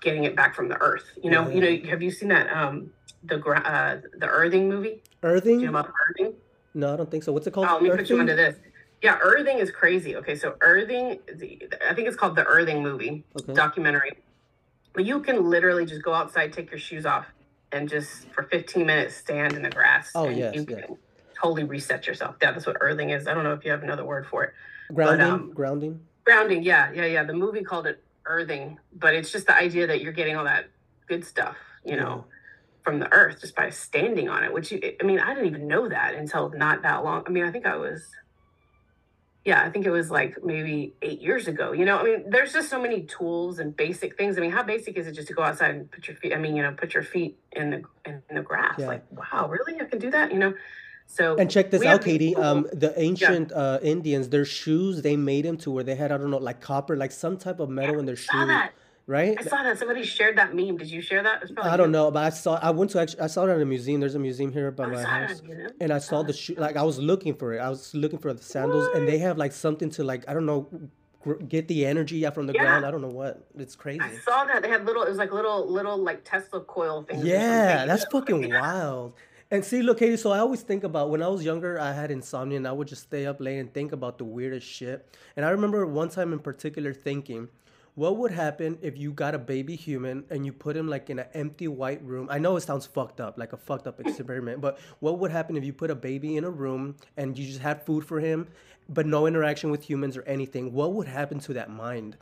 Speaker 2: getting it back from the earth you know? You know have you seen that um the uh the earthing movie do
Speaker 1: Earthing?
Speaker 2: you know about earthing
Speaker 1: No, I don't think so. What's it called?
Speaker 2: Oh, let me put you
Speaker 1: Earthing?
Speaker 2: onto this. Yeah, Earthing is crazy. Okay, so Earthing, the, I think it's called the Earthing movie
Speaker 1: Okay.
Speaker 2: documentary. But you can literally just go outside, take your shoes off, and just for 15 minutes stand in the grass.
Speaker 1: Oh,
Speaker 2: and
Speaker 1: yes,
Speaker 2: you
Speaker 1: yes.
Speaker 2: can totally reset yourself. Yeah, that's what Earthing is. I don't know if you have another word for it.
Speaker 1: Grounding?
Speaker 2: um,
Speaker 1: Grounding?
Speaker 2: Grounding, yeah, yeah, yeah. The movie called it Earthing, but it's just the idea that you're getting all that good stuff, you know, from the earth just by standing on it. Which you, I mean, I didn't even know that until not that long. I mean, I think I was, yeah, I think it was like maybe eight years ago. You know, I mean, there's just so many tools and basic things. I mean, how basic is it just to go outside and put your feet? I mean, you know, put your feet in the in, the grass.
Speaker 1: Yeah.
Speaker 2: Like, wow, really? I can do that? You know. So
Speaker 1: And check this out, Katy. Um, the ancient uh, Indians, their shoes, they made them to where they had, I don't know, like copper, like some type of metal in their shoes,
Speaker 2: that.
Speaker 1: Right?
Speaker 2: I saw that. Somebody shared that meme. Did you share that?
Speaker 1: I don't
Speaker 2: you.
Speaker 1: know, but I saw. I went to actually. I saw it at a museum. There's a museum here by
Speaker 2: I
Speaker 1: my house,
Speaker 2: it, you know?
Speaker 1: and I saw the shoe. Like I was looking for it. I was looking for the sandals, and they have like something to like I don't know, gr- get the energy out from the
Speaker 2: Yeah.
Speaker 1: ground. I don't know what. It's crazy.
Speaker 2: I saw that they had little. It was like little, little like Tesla coil things.
Speaker 1: Yeah, that's fucking wild. And see, look, Katy. So I always think about when I was younger, I had insomnia, and I would just stay up late and think about the weirdest shit. And I remember one time in particular thinking, what would happen if you got a baby human and you put him like in an empty white room? I know it sounds fucked up, like a fucked up experiment, but what would happen if you put a baby in a room and you just had food for him, but no interaction with humans or anything? What would happen to that mind?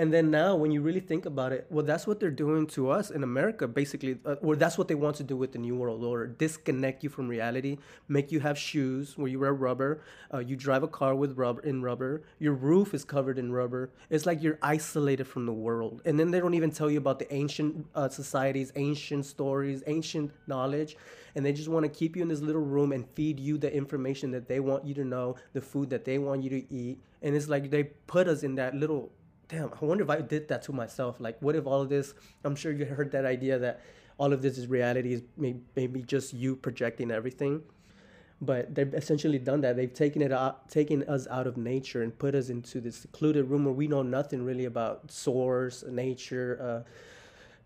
Speaker 1: And then now, when you really think about it, well, that's what they're doing to us in America, basically, uh, or that's what they want to do with the New World Order disconnect you from reality, make you have shoes where you wear rubber, uh, you drive a car with rubber in rubber, your roof is covered in rubber. It's like you're isolated from the world. And then they don't even tell you about the ancient uh, societies, ancient stories, ancient knowledge. And they just want to keep you in this little room and feed you the information that they want you to know, the food that they want you to eat. And it's like they put us in that little damn, I wonder if I did that to myself. Like, what if all of this? I'm sure you heard that idea that all of this is reality is maybe, just you projecting everything but they've essentially done that. They've taken it out, taken us out of nature and put us into this secluded room where we know nothing really about source, nature, uh,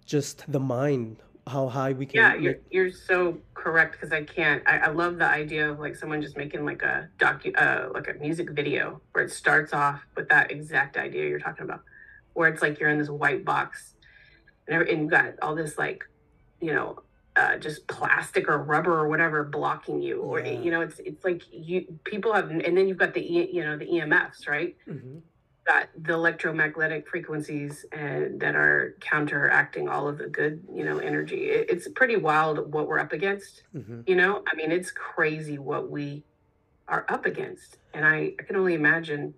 Speaker 1: just the mind, how high we can.
Speaker 2: Yeah, you're you're so correct because I can't. I, I love the idea of like someone just making like a docu, uh, like a music video where it starts off with that exact idea you're talking about, where it's like you're in this white box, and, and you got all this like, you know, uh, just plastic or rubber or whatever blocking you or yeah. you know it's it's like you people have and then you've got the you know the emfs right mm-hmm. Got the electromagnetic frequencies and that are counteracting all of the good you know energy. It, it's pretty wild what we're up against mm-hmm. you know? I mean it's crazy what we are up against. And i, I can only imagine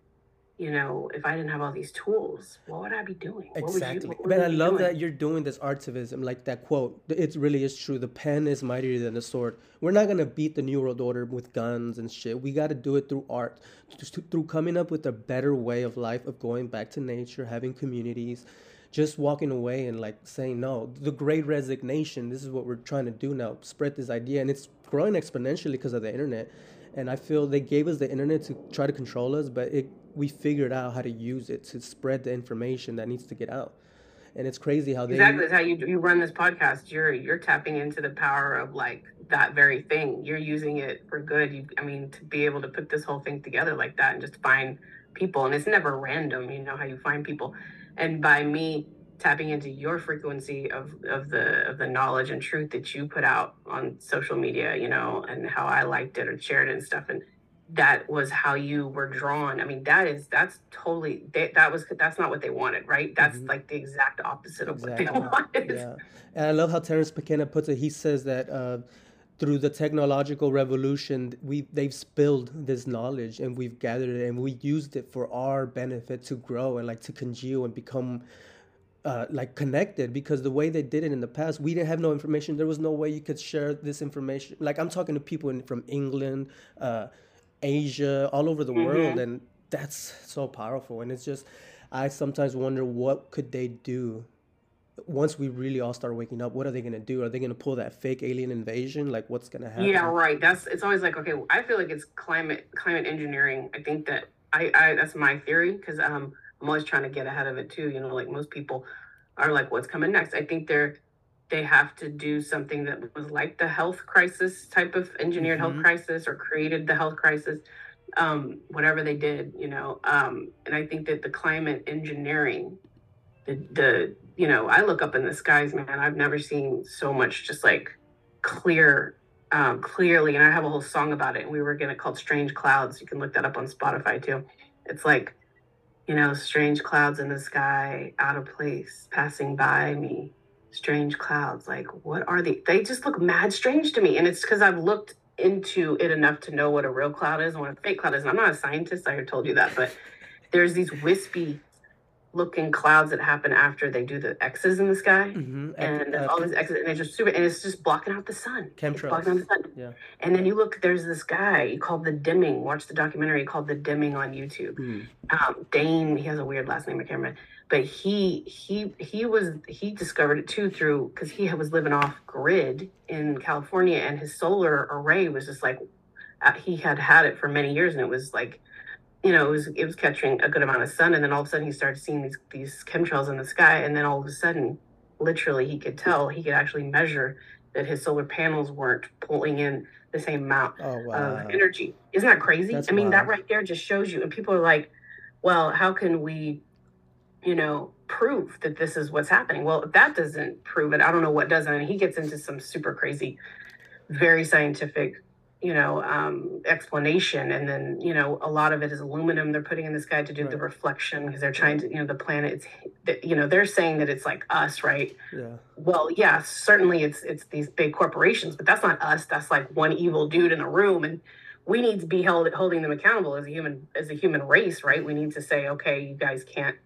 Speaker 2: you know, if I didn't have all these tools, what would I be doing?
Speaker 1: Exactly. But I love doing? that you're doing this artivism, like that quote. It really is true. The pen is mightier than the sword. We're not gonna beat the New World Order with guns and shit. We got to do it through art, just through coming up with a better way of life, of going back to nature, having communities, just walking away and like saying no. The Great Resignation. This is what we're trying to do now. Spread this idea, and it's growing exponentially because of the internet. And I feel they gave us the internet to try to control us, but it we figured out how to use it to spread the information that needs to get out. And it's crazy how they
Speaker 2: exactly how you you run this podcast. You're you're tapping into the power of like that very thing. You're using it for good. You, I mean, to be able to put this whole thing together like that and just find people, and it's never random. You know how you find people, and by me tapping into your frequency of of the of the knowledge and truth that you put out on social media, you know, and how I liked it or shared it and stuff, and that was how you were drawn. I mean, that is that's totally they, that was that's not what they wanted, right? That's mm-hmm. like the exact opposite of exactly. what they wanted.
Speaker 1: Yeah, and I love how Terence McKenna puts it. He says that uh, through the technological revolution, we they've spilled this knowledge and we've gathered it and we used it for our benefit to grow and like to congeal and become. Uh, like connected because the way they did it in the past, we didn't have no information. There was no way you could share this information. Like I'm talking to people in, from England, uh, Asia, all over the mm-hmm. world, and that's so powerful. And it's just, I sometimes wonder what could they do once we really all start waking up. What are they gonna do? Are they gonna pull that fake alien invasion? Like, what's gonna happen?
Speaker 2: Yeah, right. That's it's always like okay. I feel like it's climate climate engineering. I think that I, I that's my theory because um I'm always trying to get ahead of it too. You know, like most people are like, what's coming next? I think they're they have to do something that was like the health crisis type of engineered mm-hmm. health crisis or created the health crisis um, whatever they did you know um, and i think that the climate engineering the, the you know i look up in the skies man i've never seen so much just like clear um, clearly and i have a whole song about it and we were gonna called strange clouds you can look that up on spotify too it's like you know strange clouds in the sky out of place passing by me strange clouds. Like, what are they? They just look mad strange to me. And it's because I've looked into it enough to know what a real cloud is and what a fake cloud is. And I'm not a scientist, I told you that, but there's these wispy looking clouds that happen after they do the X's in the sky. Mm-hmm. And uh, all these X's, and it's just super, and it's just blocking out the sun.
Speaker 1: Chemtrails. Blocking out the sun.
Speaker 2: Yeah. And then you look, there's this guy called The Dimming. Watch the documentary called The Dimming on YouTube. Mm. Um, Dane, he has a weird last name, I can't remember but he he he was he discovered it too through because he was living off grid in California and his solar array was just like uh, he had had it for many years and it was like you know it was it was catching a good amount of sun and then all of a sudden he started seeing these these chemtrails in the sky and then all of a sudden literally he could tell he could actually measure that his solar panels weren't pulling in the same amount oh, wow. of energy isn't that crazy That's i mean wild. that right there just shows you and people are like well how can we you know, prove that this is what's happening. Well, if that doesn't prove it, I don't know what does. I mean, he gets into some super crazy, very scientific, you know, um, explanation. And then, you know, a lot of it is aluminum they're putting in the sky to do right. the reflection because they're trying to, you know, the planets you know, they're saying that it's like us, right?
Speaker 1: Yeah.
Speaker 2: Well, yeah, certainly it's, it's these big corporations, but that's not us. That's like one evil dude in a room. And, we need to be held holding them accountable as a human as a human race right we need to say okay you guys can't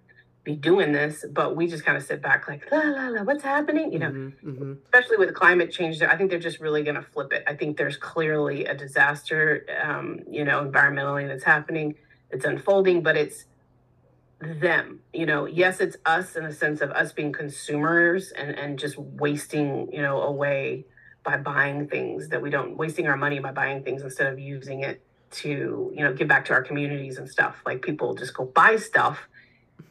Speaker 2: be doing this, but we just kind of sit back like, la, la, la, what's happening? You know, mm-hmm, mm-hmm. especially with climate change, I think they're just really going to flip it. I think there's clearly a disaster, um, you know, environmentally that's happening. It's unfolding, but it's, them you know yes it's us in the sense of us being consumers and and just wasting you know away by buying things that we don't wasting our money by buying things instead of using it to you know give back to our communities and stuff like people just go buy stuff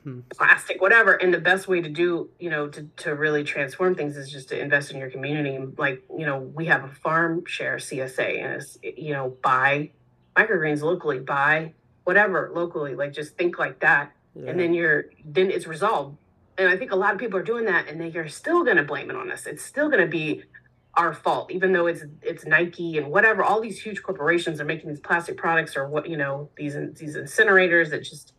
Speaker 2: mm-hmm. plastic whatever and the best way to do you know to, to really transform things is just to invest in your community like you know we have a farm share csa and it's you know buy microgreens locally buy whatever locally like just think like that yeah. and then you're then it's resolved and i think a lot of people are doing that and then you're still going to blame it on us it's still going to be our fault even though it's it's nike and whatever all these huge corporations are making these plastic products or what you know these these incinerators that just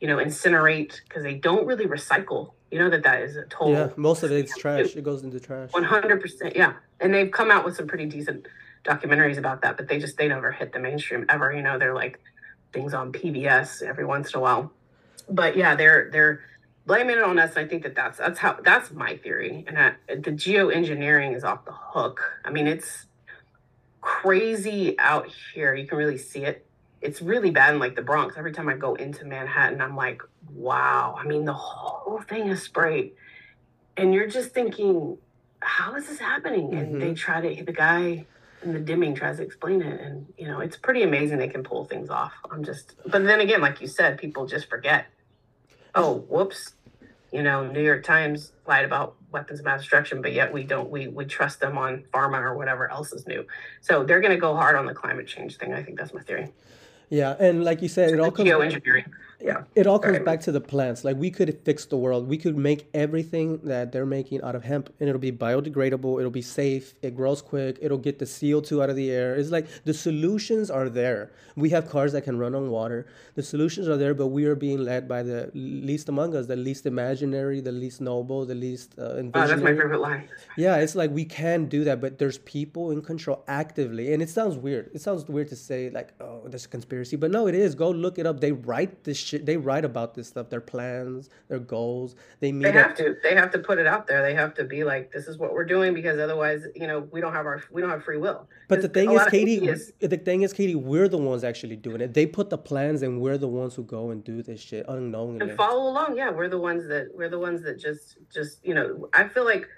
Speaker 2: you know incinerate because they don't really recycle you know that that is a total
Speaker 1: yeah most of it's trash it goes into trash
Speaker 2: 100% yeah and they've come out with some pretty decent documentaries about that but they just they never hit the mainstream ever you know they're like things on pbs every once in a while but yeah, they're they're blaming it on us. And I think that that's that's how that's my theory. And that the geoengineering is off the hook. I mean, it's crazy out here. You can really see it. It's really bad in like the Bronx. Every time I go into Manhattan, I'm like, wow. I mean, the whole thing is sprayed, and you're just thinking, how is this happening? And mm-hmm. they try to the guy and the dimming tries to explain it and you know it's pretty amazing they can pull things off i'm just but then again like you said people just forget oh, whoops, you know, New York Times lied about weapons of mass destruction, but yet we don't we we trust them on pharma or whatever else is new. So they're going to go hard on the climate change thing. I think that's my theory.
Speaker 1: Yeah, and like you said, it all comes
Speaker 2: geoengineering yeah.
Speaker 1: It all comes back to the plants. Like we could fix the world. We could make everything that they're making out of hemp and it'll be biodegradable it'll be safe it grows quick it'll get the co2 out of the air. It's like the solutions are there. We have cars that can run on water. The solutions are there but we are being led by the least among us the least imaginary the least noble the least uh,
Speaker 2: oh, that's my favorite line.
Speaker 1: Yeah it's like we can do that but there's people in control actively. And it sounds weird. It sounds weird to say like oh there's a conspiracy but no it is. Go look it up. They write this shit. They write about this stuff, their plans, their goals. They meet.
Speaker 2: They have up- to. They have to put it out there. They have to be like, this is what we're doing because otherwise, you know, we don't have our we don't have free will.
Speaker 1: But the thing is, Katy, is, the thing is, Katy, we're the ones actually doing it. They put the plans, and we're the ones who go and do this shit unknowingly.
Speaker 2: And follow along. Yeah, we're the ones that we're the ones that just just you know. I feel like,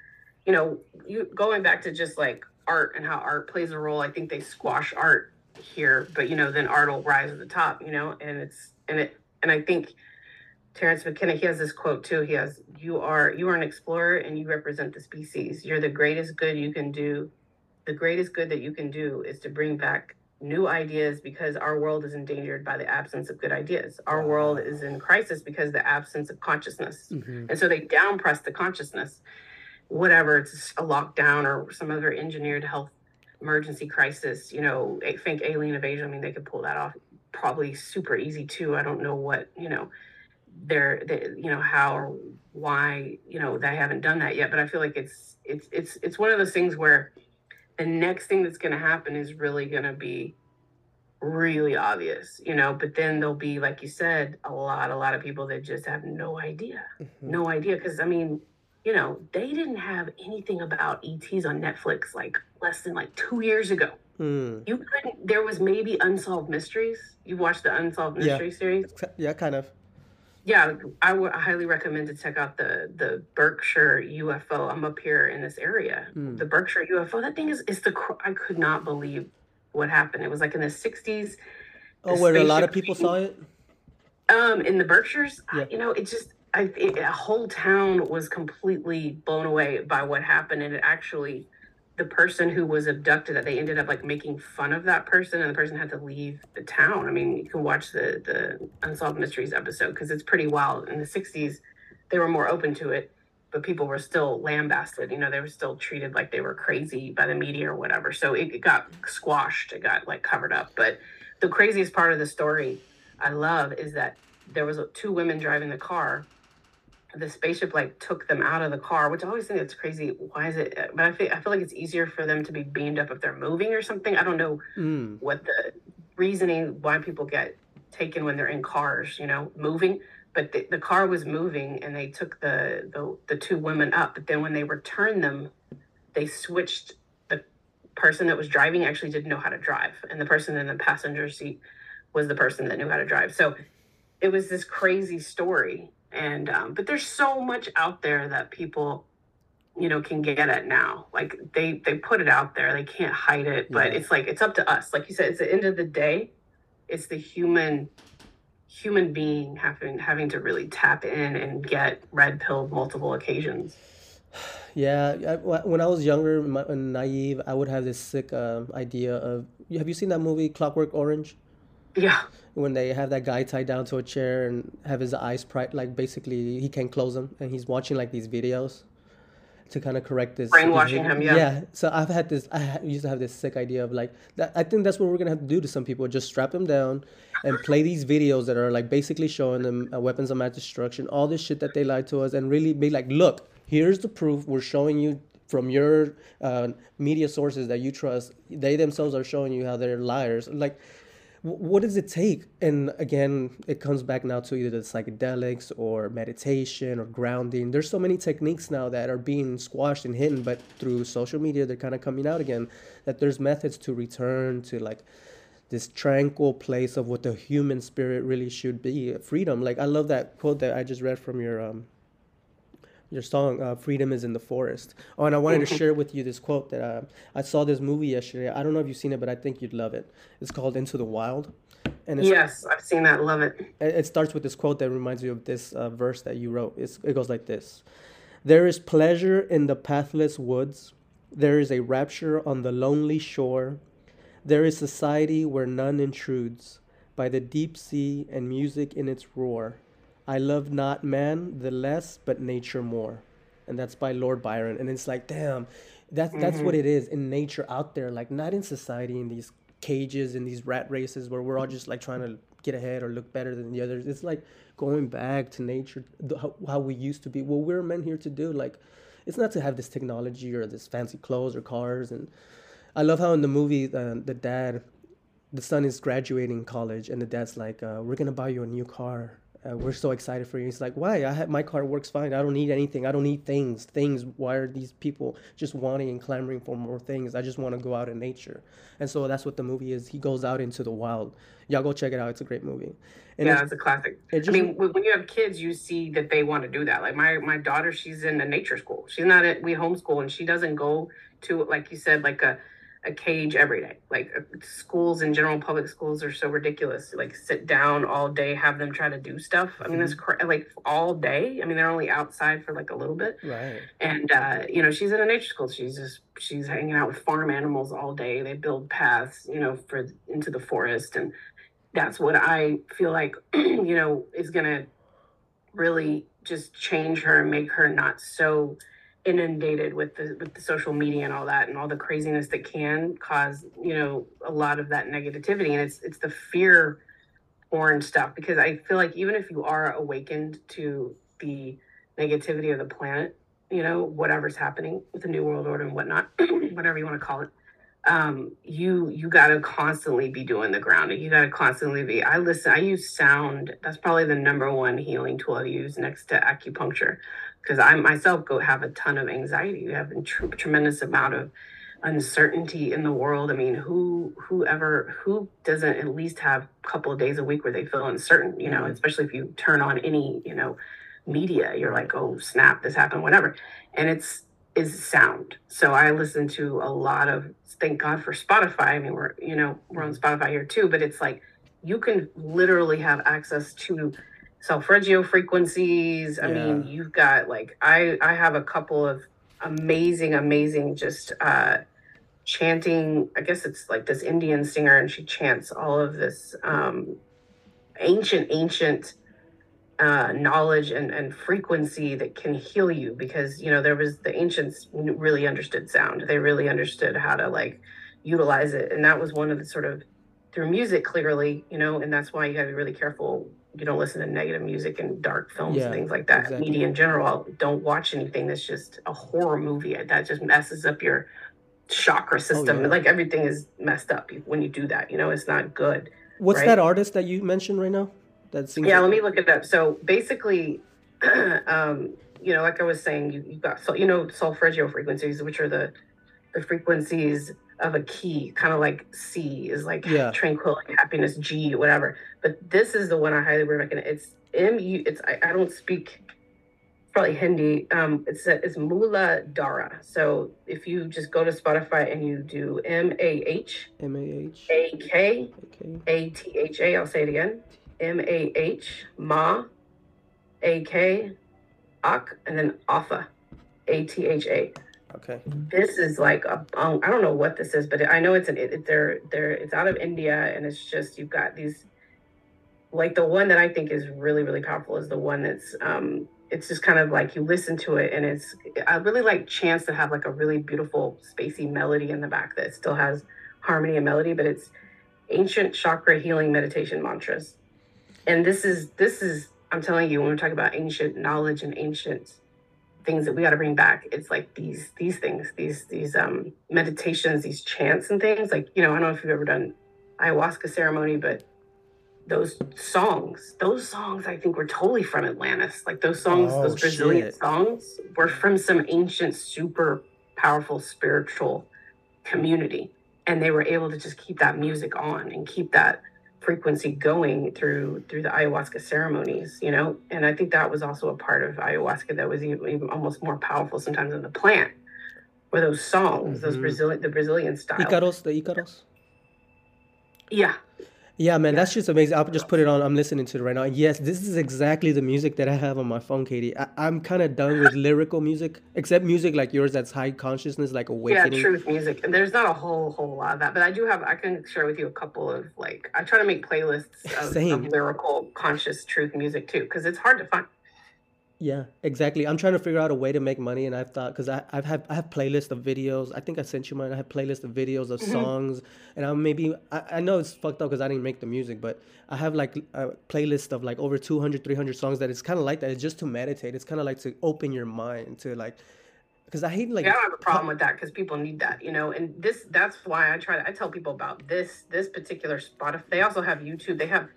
Speaker 2: you know, you going back to just like art and how art plays a role. I think they squash art here, but you know, then art will rise to the top. You know, and it's and it and I think Terence McKenna, he has this quote too. He has, "You are you are an explorer, and you represent the species. You're the greatest good you can do. The greatest good that you can do is to bring back new ideas because our world is endangered by the absence of good ideas. Our world is in crisis because the absence of consciousness. Mm-hmm. And so they downpress the consciousness, whatever it's a lockdown or some other engineered health emergency crisis. You know, think alien invasion. I mean, they could pull that off probably super easy too. I don't know what, you know, they're, they, you know, how or why, you know, they haven't done that yet. But I feel like it's, it's, it's, it's one of those things where the next thing that's going to happen is really going to be really obvious, you know, but then there'll be, like you said, a lot, a lot of people that just have no idea, mm-hmm. no idea. Cause I mean, you know, they didn't have anything about ETs on Netflix like less than like two years ago. Mm. You couldn't. There was maybe unsolved mysteries. You watched the unsolved mystery
Speaker 1: yeah.
Speaker 2: series.
Speaker 1: Yeah, kind of.
Speaker 2: Yeah, I would highly recommend to check out the the Berkshire UFO. I'm up here in this area. Mm. The Berkshire UFO. That thing is is the. I could not believe what happened. It was like in the 60s.
Speaker 1: Oh, where a lot of people saw it.
Speaker 2: Um, in the Berkshires, yeah. you know, it just I it, a whole town was completely blown away by what happened, and it actually the person who was abducted that they ended up like making fun of that person and the person had to leave the town. I mean you can watch the the unsolved mysteries episode because it's pretty wild. In the 60s they were more open to it but people were still lambasted you know they were still treated like they were crazy by the media or whatever. So it, it got squashed it got like covered up. But the craziest part of the story i love is that there was two women driving the car the spaceship like took them out of the car, which I always think that's crazy. Why is it? But I feel I feel like it's easier for them to be beamed up if they're moving or something. I don't know mm. what the reasoning why people get taken when they're in cars, you know, moving. But the, the car was moving and they took the, the the two women up. But then when they returned them, they switched the person that was driving actually didn't know how to drive, and the person in the passenger seat was the person that knew how to drive. So it was this crazy story. And um, but there's so much out there that people you know can get at now like they they put it out there they can't hide it but
Speaker 1: Yeah.
Speaker 2: it's like it's up to us like you said it's the end of the day it's the human human being having having to really tap in and get red pilled multiple occasions
Speaker 1: Yeah, I, when I was younger my, naive, I would have this sick um, idea of. Have you seen that movie Clockwork Orange?
Speaker 2: Yeah
Speaker 1: When they have that guy tied down to a chair and have his eyes pri like basically he can't close them, and he's watching like these videos to kind of correct this
Speaker 2: Brainwashing him, yeah.
Speaker 1: Yeah. So I've had this. I used to have this sick idea of like that. I think that's what we're gonna have to do to some people. Just strap them down and play these videos that are like basically showing them uh, weapons of mass destruction, all this shit that they lied to us, and really be like, look, here's the proof. We're showing you from your uh, media sources that you trust. They themselves are showing you how they're liars. Like what does it take? And again, it comes back now to either the psychedelics or meditation or grounding. There's so many techniques now that are being squashed and hidden, but through social media, they're kind of coming out again. That there's methods to return to like this tranquil place of what the human spirit really should be freedom. Like, I love that quote that I just read from your. Um, your song uh, freedom is in the forest. Oh and i wanted to share with you this quote that uh, i saw this movie yesterday. I don't know if you've seen it but i think you'd love it. It's called into the wild. And it's,
Speaker 2: yes i've seen that. Love it.
Speaker 1: It starts with this quote that reminds me of this uh, verse that you wrote. It's, it goes like this. There is pleasure in the pathless woods. There is a rapture on the lonely shore. There is society where none intrudes by the deep sea and music in its roar I love not man the less, but nature more. And that's by Lord Byron. And it's like, damn, that's that's what it is in nature out there, like not in society in these cages in these rat races where we're all just like trying to get ahead or look better than the others. It's like going back to nature, the, how, how we used to be. What we're meant here to do, like, it's not to have this technology or this fancy clothes or cars. And I love how in the movie uh, the dad the son is graduating college and the dad's like uh, we're gonna buy you a new car uh, we're so excited for you. He's like why? I have my car works fine. I don't need anything. I don't need things. Things why are these people just wanting and clamoring for more things? I just want to go out in nature. And so that's what the movie is. He goes out into the wild. Y'all go check it out. It's a great movie. And
Speaker 2: yeah
Speaker 1: it's,
Speaker 2: it's a classic.
Speaker 1: it
Speaker 2: I mean, when when you have kids, you see that they want to do that. Like my my daughter, she's in a nature school. She's not at we homeschool, and she doesn't go to like you said, like a a cage every day. Like uh, schools in general, public schools are so ridiculous. Like sit down all day, have them try to do stuff. I mean, that's cra- like all day. I mean, they're only outside for like a little bit
Speaker 1: right
Speaker 2: and uh, you know she's in a nature school she's just she's hanging out with farm animals all day they build paths you know for into the forest and that's what i feel like you know is gonna really just change her and make her not so inundated with the with the social media and all that and all the craziness that can cause you know a lot of that negativity. And it's it's the fear porn stuff because i feel like even if you are awakened to the negativity of the planet you know whatever's happening with the new world order and whatnot whatever you want to call it um you you got to constantly be doing the grounding. You got to constantly be i listen i use sound. That's probably the number one healing tool i use next to acupuncture because i myself go have a ton of anxiety. You have a tr- tremendous amount of uncertainty in the world. I mean who whoever who doesn't at least have a couple of days a week where they feel uncertain you know especially if you turn on any you know media you're like oh snap this happened whatever. And it's is sound. So i listen to a lot of thank god for spotify. I mean we're you know we're on spotify here too but it's like you can literally have access to solfeggio frequencies. I mean you've got like i i have a couple of amazing amazing just uh chanting i guess it's like this indian singer and she chants all of this um ancient ancient uh, knowledge and, and frequency that can heal you because you know there was the ancients really understood sound. They really understood how to like utilize it. And that was one of the sort of through music clearly you know and that's why you got to be really careful you don't listen to negative music and dark films
Speaker 1: Yeah,
Speaker 2: and things like that
Speaker 1: exactly.
Speaker 2: media in general don't watch anything that's just a horror movie that just messes up your chakra system
Speaker 1: Oh, yeah.
Speaker 2: like everything is messed up when you do that you know it's not good
Speaker 1: what's
Speaker 2: Right.
Speaker 1: that artist that you mentioned right now that sings
Speaker 2: yeah, let me look it up. So basically, um, you know, like I was saying, you, you've got so you know solfeggio frequencies, which are the the frequencies of a key, kind of like C is like
Speaker 1: Yeah.
Speaker 2: tranquility, happiness, G, whatever. But this is the one I highly recommend. It's M U. It's I, I don't speak probably Hindi. Um, it's a, it's Mula Dara. So if you just go to Spotify and you do M A H
Speaker 1: M A H.
Speaker 2: A K. A T H A, I'll say it again. M A H Ma A K Ak and then Alpha A T H A.
Speaker 1: Okay.
Speaker 2: This is like a um, I don't know what this is, but I know it's an it, they're they're it's out of India and it's just you've got these like the one that I think is really really powerful is the one that's um it's just kind of like you listen to it and it's I really like chance to have like a really beautiful spacey melody in the back that still has harmony and melody, but it's ancient chakra healing meditation mantras. And this is this is I'm telling you when we talk about ancient knowledge and ancient things that we got to bring back. It's like these these things these these um meditations these chants and things like you know i don't know if you've ever done ayahuasca ceremony but those songs those songs i think were totally from atlantis. Like those songs
Speaker 1: Oh,
Speaker 2: those brazilian
Speaker 1: shit.
Speaker 2: songs were from some ancient super powerful spiritual community. And they were able to just keep that music on and keep that frequency going through through the ayahuasca ceremonies you know and i think that was also a part of ayahuasca that was even, even almost more powerful sometimes than the plant were those songs those
Speaker 1: Mhm.
Speaker 2: brazilian the brazilian style
Speaker 1: Icaros, the Icaros.
Speaker 2: yeah
Speaker 1: Yeah, man, that's just amazing. I'll just put it on. I'm listening to it right now. Yes, this is exactly the music that I have on my phone, Katy. I, I'm kind of done with lyrical music, except music like yours that's high consciousness, like awakening.
Speaker 2: yeah truth music and there's not a whole whole lot of that but i do have i can share with you a couple of like i try to make playlists of, of lyrical conscious truth music too because it's hard to find
Speaker 1: Yeah, exactly. I'm trying to figure out a way to make money, and I've thought because I I've had I have playlists of videos. I think I sent you mine. I have playlists of videos of mm-hmm. songs, and I'm maybe I, I know it's fucked up because I didn't make the music, but I have like a playlist of like over 200, 300 songs that it's kind of like that. It's just to meditate. It's kind of like to open your mind to like, because I hate like
Speaker 2: yeah, I don't have a problem with that because people need that, you know. And this, that's why I try to. I tell people about this, this particular spot. If they also have YouTube, they have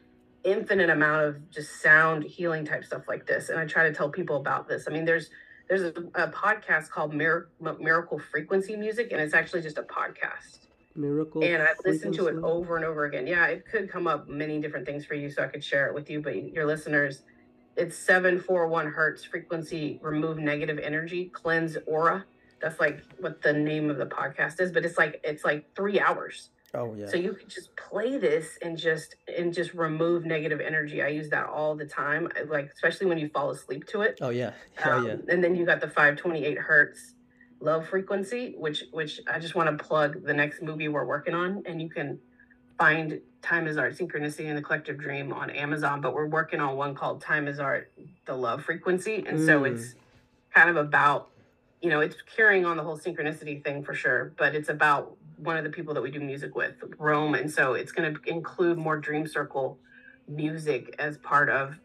Speaker 2: infinite amount of just sound healing type stuff like this. And I try to tell people about this. I mean, there's there's a, a podcast called Mir- Miracle Frequency Music, and it's actually just a podcast.
Speaker 1: miracle.
Speaker 2: And I listen to it over and over again. Yeah, it could come up many different things for you, so I could share it with you. But your listeners, it's seven four one hertz frequency. Remove negative energy, cleanse aura. That's like what the name of the podcast is. But it's like it's like three hours.
Speaker 1: Oh yeah.
Speaker 2: So you could just play this and just and just remove negative energy. I use that all the time. I- Like especially when you fall asleep to it.
Speaker 1: oh yeah. Oh
Speaker 2: Um,
Speaker 1: yeah.
Speaker 2: And then you got the 528 hertz love frequency, which which I just want to plug the next movie we're working on, and you can find Time is Art, Synchronicity, and the Collective Dream on Amazon. But we're working on one called Time is Art, the Love Frequency, and so
Speaker 1: Mm.
Speaker 2: it's kind of about, you know, it's carrying on the whole synchronicity thing for sure, but it's about one of the people that we do music with, Rome, and so it's going to include more Dream Circle music as part of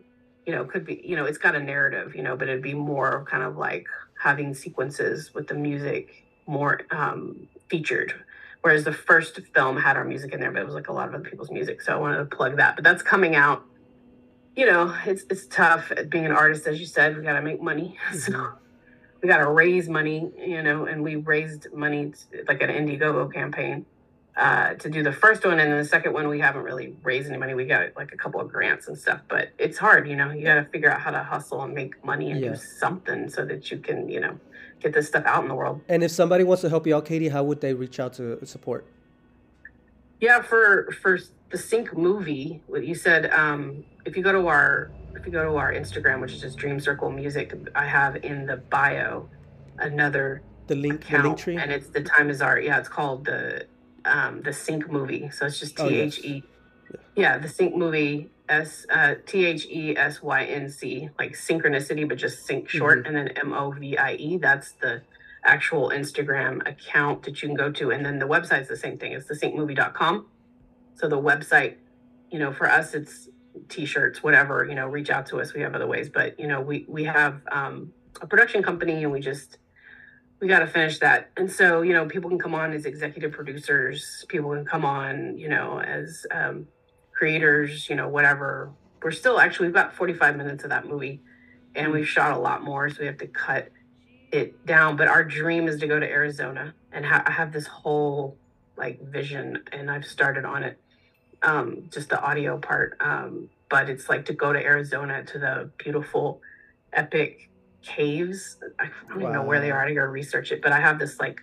Speaker 2: you know, could be, you know, it's got a narrative, you know, but it'd be more kind of like having sequences with the music more um, featured. Whereas the first film had our music in there, but it was like a lot of other people's music. So I wanted to plug that. But that's coming out. You know, it's it's tough being an artist, as you said. We got to make money, so we got to raise money. You know, and we raised money to, like an Indiegogo campaign uh, to do the first one, and then the second one we haven't really raised any money. We got like a couple of grants and stuff, but it's hard. You know, you got to figure out how to hustle and make money and
Speaker 1: Yeah.
Speaker 2: do something so that you can, you know, get this stuff out in the world.
Speaker 1: And if somebody wants to help you out, Katy, how would they reach out to support?
Speaker 2: Yeah, for for the Sync movie, what you said, um, if you go to our if you go to our Instagram, which is just Dream Circle Music, I have in the bio another
Speaker 1: The link, the
Speaker 2: account,
Speaker 1: link tree.
Speaker 2: and it's the Time Is Art. Yeah, it's called the um, the Sync movie. So it's just
Speaker 1: Oh, yes.
Speaker 2: H E. Yeah, the Sync movie. S uh, T H E S Y N C, like synchronicity, but just sync short,
Speaker 1: Mm-hmm.
Speaker 2: and then M O V I E. That's the actual Instagram account that you can go to, and then the website's the same thing. It's thesyncmovie.com. So the website, you know, for us, it's t-shirts, whatever. You know, reach out to us. We have other ways, but you know, we we have um, a production company, and we just we got to finish that. And so, you know, people can come on as executive producers. People can come on, you know, as um, creators. You know, whatever. We're still actually we've got 45 minutes of that movie, and we've shot a lot more, so we have to cut it down. But our dream is to go to Arizona and ha- have this whole like vision, and I've started on it, um, just the audio part. Um, but it's like to go to Arizona to the beautiful, epic caves. I don't even know where they are. I gotta research it. But I have this like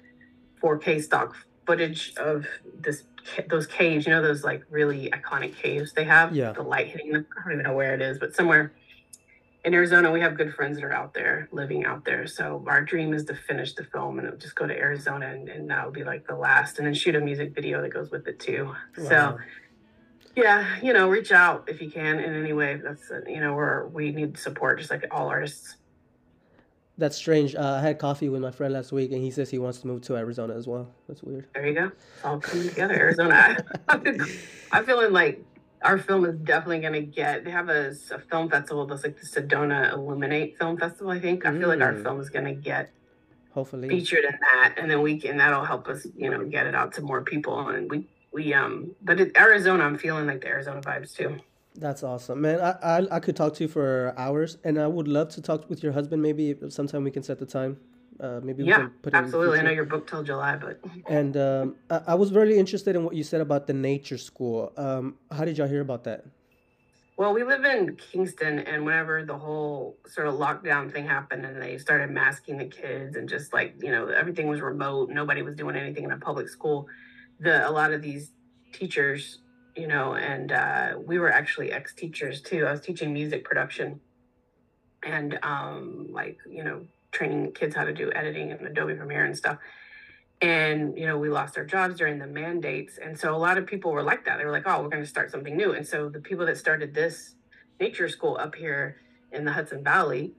Speaker 2: 4K stock footage of this those caves. You know those like really iconic caves they have.
Speaker 1: Yeah.
Speaker 2: The light hitting them. I don't even know where it is, but somewhere in Arizona, we have good friends that are out there living out there. So our dream is to finish the film and just go to Arizona, and, and that would be like the last, and then shoot a music video that goes with it too.
Speaker 1: Wow.
Speaker 2: So yeah, you know, reach out if you can in any way. That's uh, you know, we're we need support just like all artists.
Speaker 1: That's strange. Uh, I had coffee with my friend last week, and he says he wants to move to Arizona as well. That's weird.
Speaker 2: There you go. It's all coming together. Arizona. I'm feeling like our film is definitely going to get. They have a, a film festival that's like the Sedona Illuminate Film Festival. I think. I feel like our
Speaker 1: Mm.
Speaker 2: film is going to get
Speaker 1: Hopefully,
Speaker 2: featured in that, and then we can. That'll help us, you know, get it out to more people. And we we um. But it, Arizona, I'm feeling like the Arizona vibes too.
Speaker 1: that's awesome, man. I, I I could talk to you for hours, and I would love to talk with your husband. Maybe sometime we can set the time. Uh, maybe we
Speaker 2: Yeah,
Speaker 1: can put it in
Speaker 2: absolutely. I know you're booked till July, but
Speaker 1: And um, I, I was really interested in what you said about the nature school. Um, how did y'all hear about that?
Speaker 2: Well, we live in Kingston, and whenever the whole sort of lockdown thing happened, and they started masking the kids, and just like you know, everything was remote, nobody was doing anything in a public school. The a lot of these teachers, you know, and uh, we were actually ex teachers too. I was teaching music production, and um, like you know, training kids how to do editing and Adobe Premiere and stuff. And you know we lost our jobs during the mandates. And so a lot of people were like that. They were like oh we're going to start something new. And so the people that started this nature school up here in the hudson valley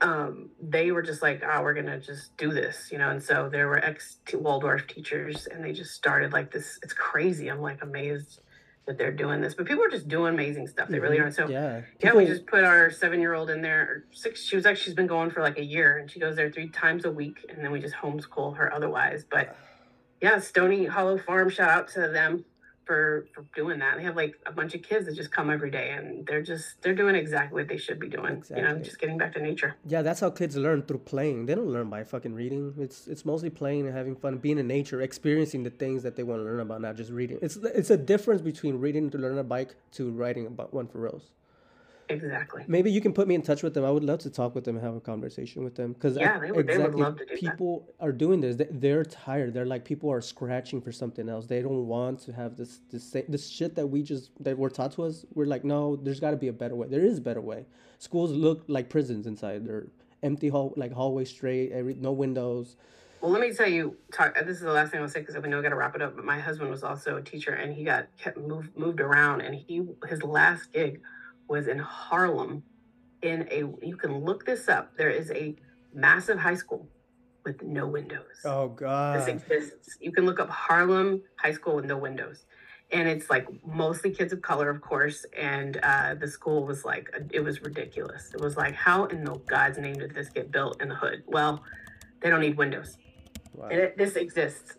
Speaker 2: um, they were just like oh we're going to just do this you know and so there were ex waldorf teachers and they just started like this it's crazy i'm like amazed that they're doing this but people are just doing amazing stuff they really
Speaker 1: Mhm.
Speaker 2: are so
Speaker 1: yeah,
Speaker 2: yeah, we just put our seven year old in there. Or six. She was actually she's been going for like a year, and she goes there three times a week, and then we just homeschool her otherwise. But yeah, Stony Hollow Farm. Shout out to them for for doing that. They have like a bunch of kids that just come every day, and they're just they're doing exactly what they should be doing. You know, just getting back to nature.
Speaker 1: Yeah, that's how kids learn through playing. They don't learn by fucking reading. It's it's mostly playing and having fun, being in nature, experiencing the things that they want to learn about, not just reading. It's it's a difference between reading to learn a bike to riding about one for Rose.
Speaker 2: Exactly.
Speaker 1: Maybe you can put me in touch with them. I would love to talk with them and have a conversation with them because
Speaker 2: Yeah, they would- they would love to do that.
Speaker 1: people are doing this. They, they're tired. They're like people are scratching for something else. They don't want to have this this this shit that we just that were taught to us. We're like, no, there's got to be a better way. There is a better way. Schools look like prisons inside. They're empty hall like hallway straight, every no windows.
Speaker 2: Well, let me tell you. Talk. Uh, this is the last thing I'll say because we know we got to wrap it up. But my husband was also a teacher, and he got kept moved moved around, and he his last gig was in Harlem. In a, you can look this up. There is a massive high school with no windows.
Speaker 1: Oh God, This
Speaker 2: exists. You can look up Harlem High School with no windows. And it's like mostly kids of color, of course. And uh, the school was like, it was ridiculous. It was like, how in the God's name did this get built in the hood? Well, they don't need windows.
Speaker 1: Wow.
Speaker 2: And it, this exists.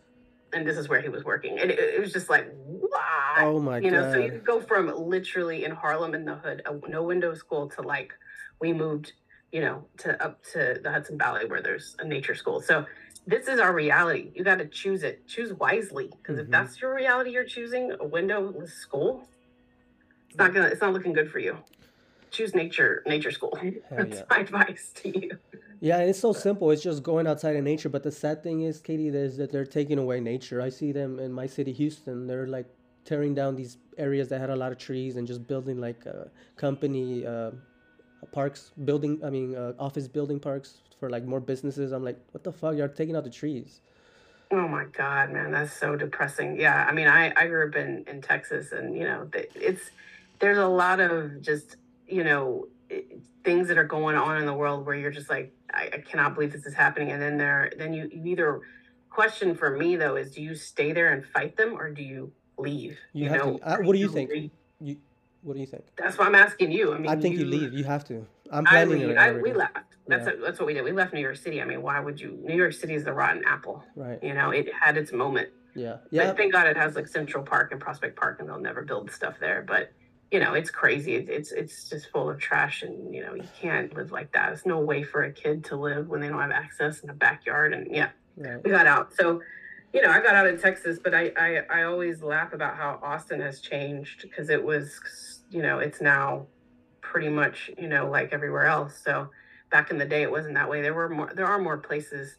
Speaker 2: And this is where he was working. And it, it was just like, what?
Speaker 1: Oh my
Speaker 2: you know, so you could go from literally in Harlem in the hood, a no window school, to like we moved, you know, to up to the Hudson Valley where there's a nature school. So this is our reality. You got to choose it. Choose wisely, because
Speaker 1: Mhm.
Speaker 2: if that's your reality, you're choosing a windowless school. It's not gonna. It's not looking good for you. Choose nature. Nature school. That's
Speaker 1: yeah.
Speaker 2: my advice to you.
Speaker 1: Yeah, and it's so simple. It's just going outside in nature. But the sad thing is, Katy, is that they're taking away nature. I see them in my city, Houston. They're like tearing down these areas that had a lot of trees and just building like uh, company uh, parks, building. I mean, uh, office building parks for like more businesses. I'm like, what the fuck? You're taking out the trees.
Speaker 2: Oh my God, man, that's so depressing. Yeah, I mean, I I grew up in in Texas, and you know, it's there's a lot of just you know things that are going on in the world where you're just like, I, I cannot believe this is happening, and then there, then you, you either question for me though is, do you stay there and fight them, or do you leave?
Speaker 1: You have to- uh, what do you think?
Speaker 2: leave?
Speaker 1: You, what do you think?
Speaker 2: That's why I'm asking you. I mean,
Speaker 1: I think you, leave. You have to. I'm
Speaker 2: I
Speaker 1: planning it.
Speaker 2: I, we left. That's
Speaker 1: Yeah.
Speaker 2: that's what we did. We left New York City. I mean, why would you? New York City is the rotten apple.
Speaker 1: Right.
Speaker 2: You know, it had its moment.
Speaker 1: Yeah.
Speaker 2: Yeah.
Speaker 1: Yeah.
Speaker 2: thank God it has like Central Park and Prospect Park, and they'll never build stuff there. But you know, it's crazy. It's it's, it's just full of trash, and you know, you can't live like that. It's no way for a kid to live when they don't have access in a backyard. And yeah,
Speaker 1: Right.
Speaker 2: we got out. So you know, I got out of Texas, but I, I, I always laugh about how Austin has changed because it was, you know, it's now pretty much, you know, like everywhere else. So back in the day, it wasn't that way. There were more, there are more places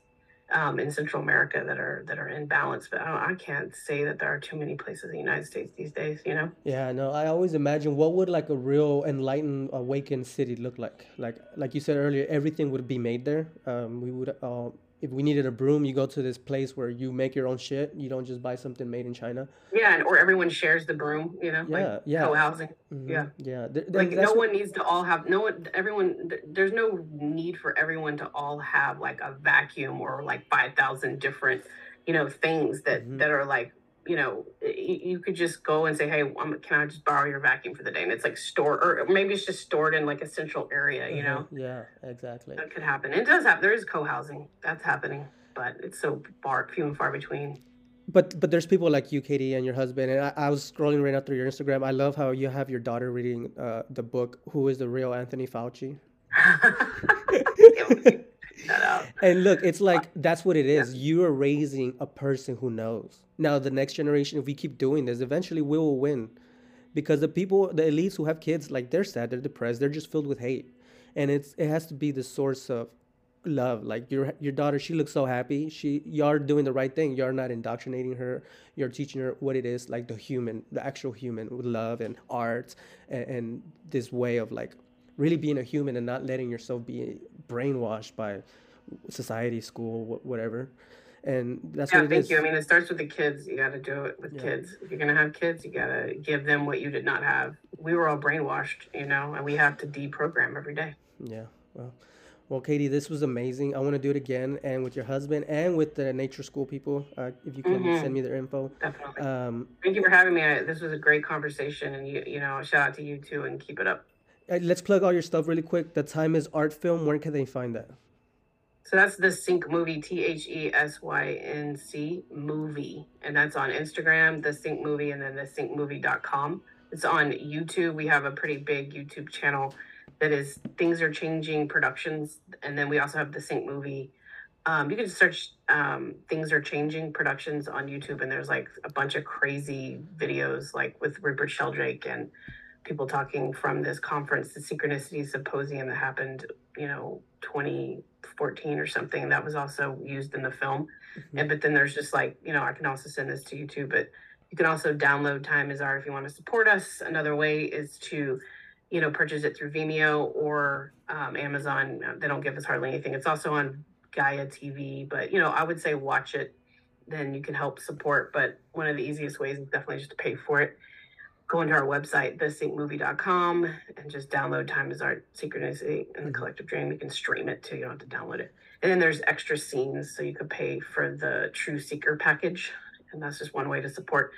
Speaker 2: um, in Central America that are that are in balance, but I, I can't say that there are too many places in the United States these days. You know?
Speaker 1: Yeah, no. I always imagine what would like a real enlightened, awakened city look like. Like like you said earlier, everything would be made there. Um, we would. Uh, if we needed a broom, you go to this place where you make your own shit. You don't just buy something made in China.
Speaker 2: Yeah, and, or everyone shares the broom. You know,
Speaker 1: yeah,
Speaker 2: like
Speaker 1: yeah,
Speaker 2: co-housing.
Speaker 1: mm-hmm.
Speaker 2: Yeah,
Speaker 1: yeah.
Speaker 2: like no one needs to all have no one. Everyone, there's no need for everyone to all have like a vacuum or like five thousand different, you know, things that mm-hmm. that are like you know, you, could just go and say, "Hey, um, can I just borrow your vacuum for the day?" And it's like stored, or maybe it's just stored in like a central area. You mm-hmm.
Speaker 1: know? Yeah, exactly.
Speaker 2: That could happen. It does happen. There is co-housing. That's happening, but it's so far few and far between.
Speaker 1: But but there's people like you, Katy, and your husband. And I, I was scrolling right now through your Instagram. I love how you have your daughter reading uh, the book "Who Is the Real Anthony Fauci." and look, it's like that's what it is. Yeah. You are raising a person who knows. Now, the next generation, if we keep doing this, eventually we will win. Because the people, the elites who have kids, like they're sad, they're depressed, they're just filled with hate. And it's it has to be the source of love. Like your your daughter, she looks so happy. She you're doing the right thing. You're not indoctrinating her. You're teaching her what it is, like the human, the actual human with love and art and, and this way of like really being a human and not letting yourself be brainwashed by society, school, whatever. And that's
Speaker 2: yeah,
Speaker 1: what
Speaker 2: it thank is. you. I mean, it starts with the kids. You got to do it with yeah. kids. If you're gonna have kids, you gotta give them what you did not have. We were all brainwashed, you know, and we have to deprogram every day.
Speaker 1: Yeah. Well, well, Katy, this was amazing. I want to do it again, and with your husband, and with the nature school people. Uh, if you can mm-hmm. send me their info.
Speaker 2: Definitely. Um, Thank you for having me. I, this was a great conversation, and you, you know, shout out to you too, and keep it up.
Speaker 1: Let's plug all your stuff really quick. The time is art film. Where can they find that?
Speaker 2: So that's the Sync Movie, T H E S Y N C movie. And that's on Instagram, the Sync Movie, and then the syncmovie.com. It's on YouTube. We have a pretty big YouTube channel that is Things Are Changing Productions. And then we also have the Sync Movie. Um, you can search um, Things Are Changing Productions on YouTube, and there's like a bunch of crazy videos, like with Rupert Sheldrake and people talking from this conference, the Synchronicity Symposium that happened, you know, 2014 or something. That was also used in the film. Mm-hmm. And but then there's just like, you know, I can also send this to you too, but you can also download Time is Art if you want to support us. Another way is to, you know, purchase it through Vimeo or um, Amazon. They don't give us hardly anything. It's also on Gaia TV, but you know, I would say watch it. Then you can help support. But one of the easiest ways is definitely just to pay for it go into our website, thesyncmovie.com, and just download Time is Art Synchronicity and the mm-hmm. Collective Dream. You can stream it too, you don't have to download it. And then there's extra scenes, so you could pay for the True Seeker package, and that's just one way to support.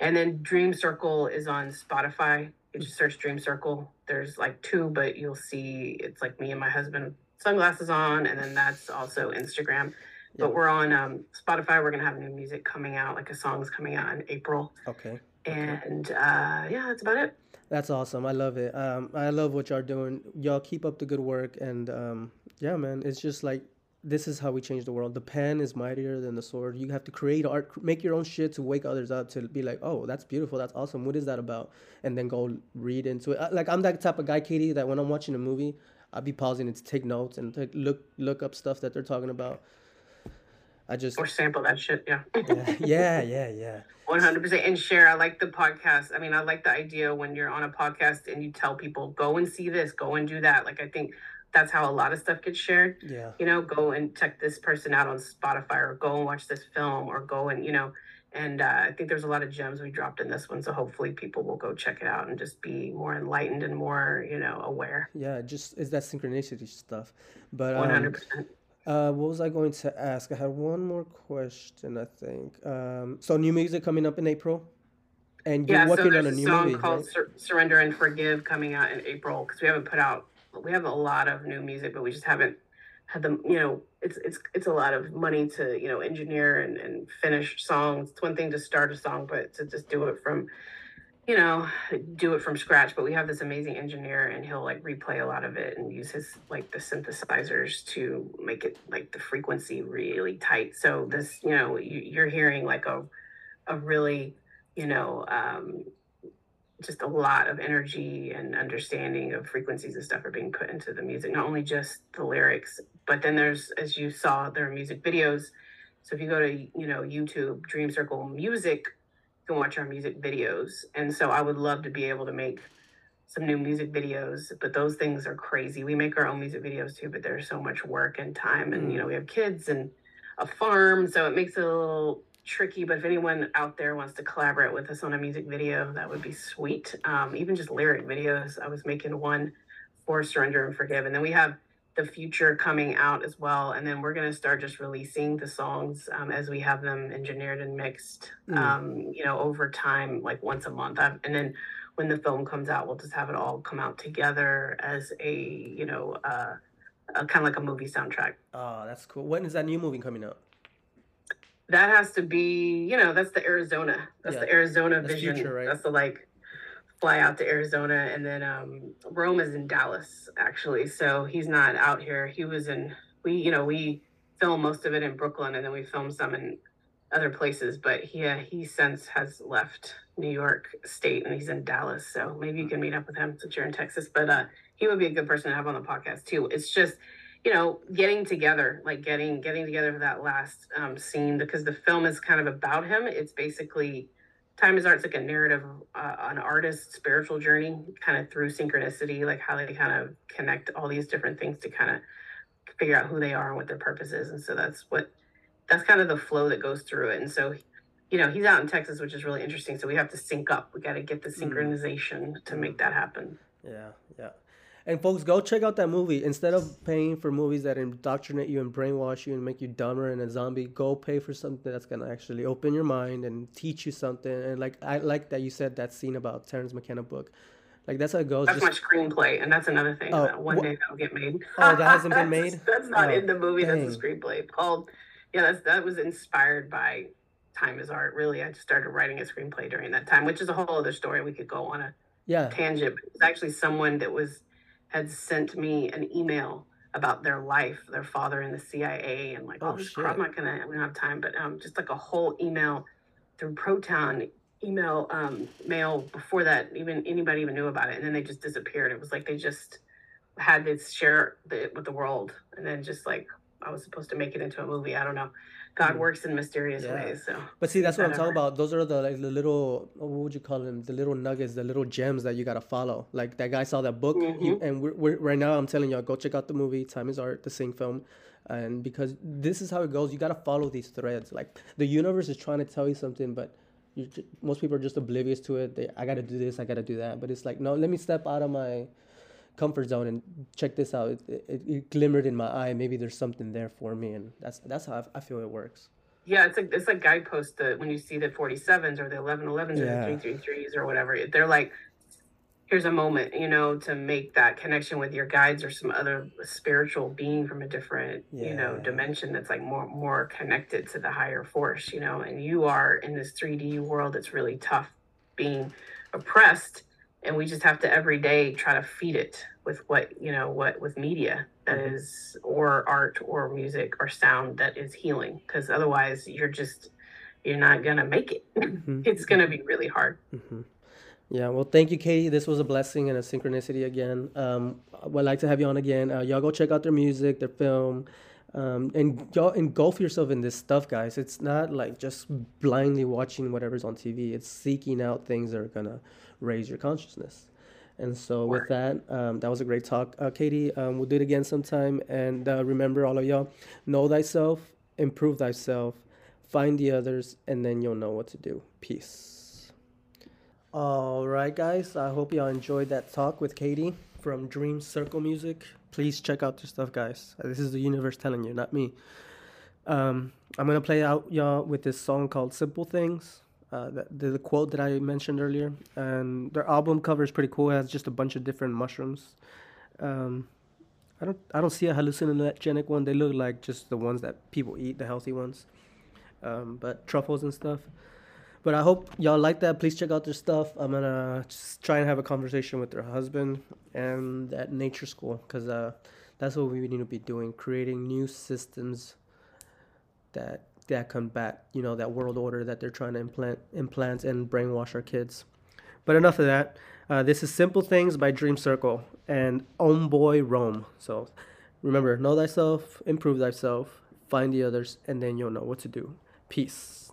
Speaker 2: And then Dream Circle is on Spotify. You just search Dream Circle. There's like two, but you'll see it's like me and my husband, sunglasses on, and then that's also Instagram. But we're on um, Spotify. We're gonna have new music coming out, like a song's coming out in April.
Speaker 1: Okay.
Speaker 2: And uh, yeah, that's about it.
Speaker 1: That's awesome. I love it. Um, I love what y'all doing. Y'all keep up the good work. And um, yeah, man, it's just like this is how we change the world. The pen is mightier than the sword. You have to create art, make your own shit to wake others up to be like, oh, that's beautiful, that's awesome. What is that about? And then go read into it. Like I'm that type of guy, Katy, that when I'm watching a movie, I'll be pausing it to take notes and to look look up stuff that they're talking about. I just
Speaker 2: or sample that shit. Yeah.
Speaker 1: yeah, yeah, yeah.
Speaker 2: One hundred percent. And share. I like the podcast. I mean, I like the idea when you're on a podcast and you tell people, go and see this, go and do that. Like, I think that's how a lot of stuff gets shared.
Speaker 1: Yeah.
Speaker 2: You know, go and check this person out on Spotify, or go and watch this film, or go and you know. And uh, I think there's a lot of gems we dropped in this one, so hopefully people will go check it out and just be more enlightened and more, you know, aware.
Speaker 1: Yeah, just is that synchronicity stuff. But
Speaker 2: one hundred percent
Speaker 1: uh, what was I going to ask? I had one more question, I think. Um, so new music coming up in April, and you're
Speaker 2: yeah,
Speaker 1: working
Speaker 2: so
Speaker 1: on a new
Speaker 2: song
Speaker 1: movie,
Speaker 2: called
Speaker 1: right?
Speaker 2: Sur- "Surrender and Forgive" coming out in April because we haven't put out. We have a lot of new music, but we just haven't had them. You know, it's it's it's a lot of money to you know engineer and and finish songs. It's one thing to start a song, but to just do it from you know, do it from scratch, but we have this amazing engineer and he'll like replay a lot of it and use his like the synthesizers to make it like the frequency really tight. So this, you know, you, you're hearing like a a really, you know, um, just a lot of energy and understanding of frequencies and stuff are being put into the music, not only just the lyrics, but then there's, as you saw, there are music videos. So if you go to, you know, YouTube, Dream Circle Music can watch our music videos. And so I would love to be able to make some new music videos, but those things are crazy. We make our own music videos too, but there's so much work and time. And, you know, we have kids and a farm. So it makes it a little tricky. But if anyone out there wants to collaborate with us on a music video, that would be sweet. Um, even just lyric videos. I was making one for Surrender and Forgive. And then we have the future coming out as well. And then we're going to start just releasing the songs um, as we have them engineered and mixed, mm. um, you know, over time, like once a month. I've, and then when the film comes out, we'll just have it all come out together as a, you know, uh, kind of like a movie soundtrack.
Speaker 1: Oh, that's cool. When is that new movie coming out?
Speaker 2: That has to be, you know, that's the Arizona. That's yeah. the Arizona that's vision. Future, right? That's the like fly out to Arizona, and then um, Rome is in Dallas actually. So he's not out here. He was in we, you know, we film most of it in Brooklyn, and then we film some in other places. But he uh, he since has left New York State, and he's in Dallas. So maybe you can meet up with him since you're in Texas. But uh, he would be a good person to have on the podcast too. It's just you know getting together like getting getting together for that last um, scene because the film is kind of about him it's basically time is art's like a narrative uh, an artist's spiritual journey kind of through synchronicity like how they kind of connect all these different things to kind of figure out who they are and what their purpose is. And so that's what that's kind of the flow that goes through it. And so you know he's out in texas which is really interesting. So we have to sync up. We got to get the mm. synchronization mm. to make that happen.
Speaker 1: Yeah yeah and folks, go check out that movie. Instead of paying for movies that indoctrinate you and brainwash you and make you dumber and a zombie, go pay for something that's gonna actually open your mind and teach you something. And like I like that you said that scene about Terence McKenna book. Like that's how it goes.
Speaker 2: That's Just, my screenplay, and that's another thing. Oh, one wh- day that'll get made.
Speaker 1: Oh, that hasn't been made.
Speaker 2: that's, not oh, in the movie. Dang. That's a screenplay called. Yeah, that's that was inspired by Time is Art. Really, I just started writing a screenplay during that time, which is a whole other story. We could go on a
Speaker 1: yeah
Speaker 2: tangent. It's actually someone that was had sent me an email about their life, their father in the CIA, and like, oh, this crap, I'm not gonna, we don't have time, but um, just like a whole email through Proton email um, mail before that even anybody even knew about it, and then they just disappeared. It was like they just had this share it with the world, and then just like I was supposed to make it into a movie. I don't know. God mm. works in mysterious yeah. ways. So,
Speaker 1: but see, that's what I'm talking about. Those are the like the little what would you call them? The little nuggets, the little gems that you gotta follow. Like that guy saw that book, mm-hmm. he, and we're, we're, right now I'm telling y'all, go check out the movie Time Is Art, the Sync film, and because this is how it goes. You gotta follow these threads. Like the universe is trying to tell you something, but you, most people are just oblivious to it. They, I gotta do this, I gotta do that. But it's like, no, let me step out of my comfort zone and check this out. It, it, it, glimmered in my eye. Maybe there's something there for me, and that's that's how I, I feel it works.
Speaker 2: Yeah, it's like it's like guideposts that when you see the 47s or the 1111s yeah. or the 333s or whatever, they're like, here's a moment, you know, to make that connection with your guides or some other spiritual being from a different, yeah. you know, dimension that's like more more connected to the higher force, you know, and you are in this 3D world that's really tough being oppressed and we just have to every day try to feed it with what you know what with media that mm-hmm. is or art or music or sound that is healing because otherwise you're just you're not gonna make it. Mm-hmm. it's gonna be really hard.
Speaker 1: Mm-hmm. yeah well thank you Katy. This was a blessing and a synchronicity again. Um i'd like to have you on again. Uh, y'all go check out their music their film um, and y'all engulf yourself in this stuff guys. It's not like just blindly watching whatever's on tv it's seeking out things that are gonna raise your consciousness. And so with that, um, that was a great talk, uh, Katy. Um, we'll do it again sometime. And uh, remember, all of y'all, know thyself, improve thyself, find the others, and then you'll know what to do. Peace. All right, guys. I hope y'all enjoyed that talk with Katy from Dream Circle Music. Please check out their stuff, guys. This is the universe telling you, not me. Um, I'm gonna play out y'all with this song called "Simple Things." Uh, the, the quote that I mentioned earlier. And their album cover is pretty cool. It has just a bunch of different mushrooms. Um, I don't I don't see a hallucinogenic one. They look like just the ones that people eat, the healthy ones. Um, but truffles and stuff. But I hope y'all like that. Please check out their stuff. I'm gonna try and have a conversation with their husband and at nature school because uh, that's what we need to be doing, creating new systems that that combat you know that world order that they're trying to implant implant and brainwash our kids. But enough of that. Uh, this is Simple Things by Dream Circle and Homeboy Rome. So remember, know thyself, improve thyself, find the others, and then you'll know what to do. Peace.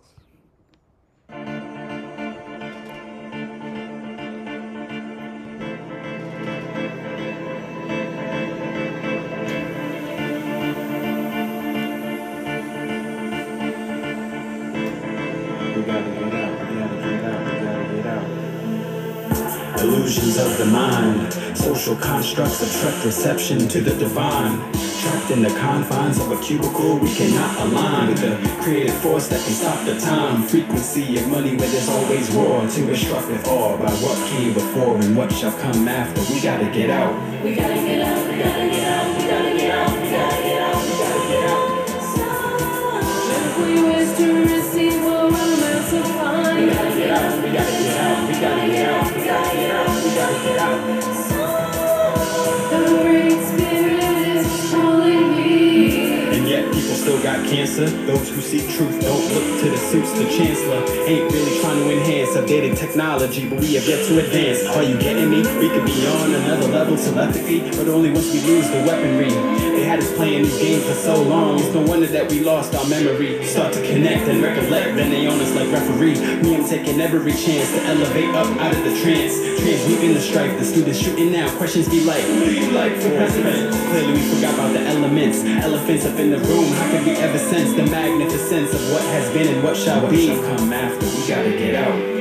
Speaker 3: Illusions of the mind, social constructs obstruct reception to the divine. Trapped in the confines of a cubicle, we cannot align with the creative force that can stop the time. Frequency of money where there's always war to be struck with awe by what came before and what shall come after. We gotta get out.
Speaker 4: We gotta get out, we gotta
Speaker 3: got cancer. Those who seek truth don't look to the suits. The chancellor ain't really trying to enhance updated technology, but we have yet to advance. Are you getting me? We could be on another level telepathy, but only once we lose the weaponry. Had us playing these games for so long. It's no wonder that we lost our memory. Start to connect and recollect, then they on us like referee. Me, I'm taking every chance to elevate up out of the trance. Transmuting the strife, the students shooting now. Questions be like, who do you like for president? Clearly we forgot about the elements. Elephants up in the room. How could we ever sense the magnificence of what has been and what shall be? come after. We gotta get out.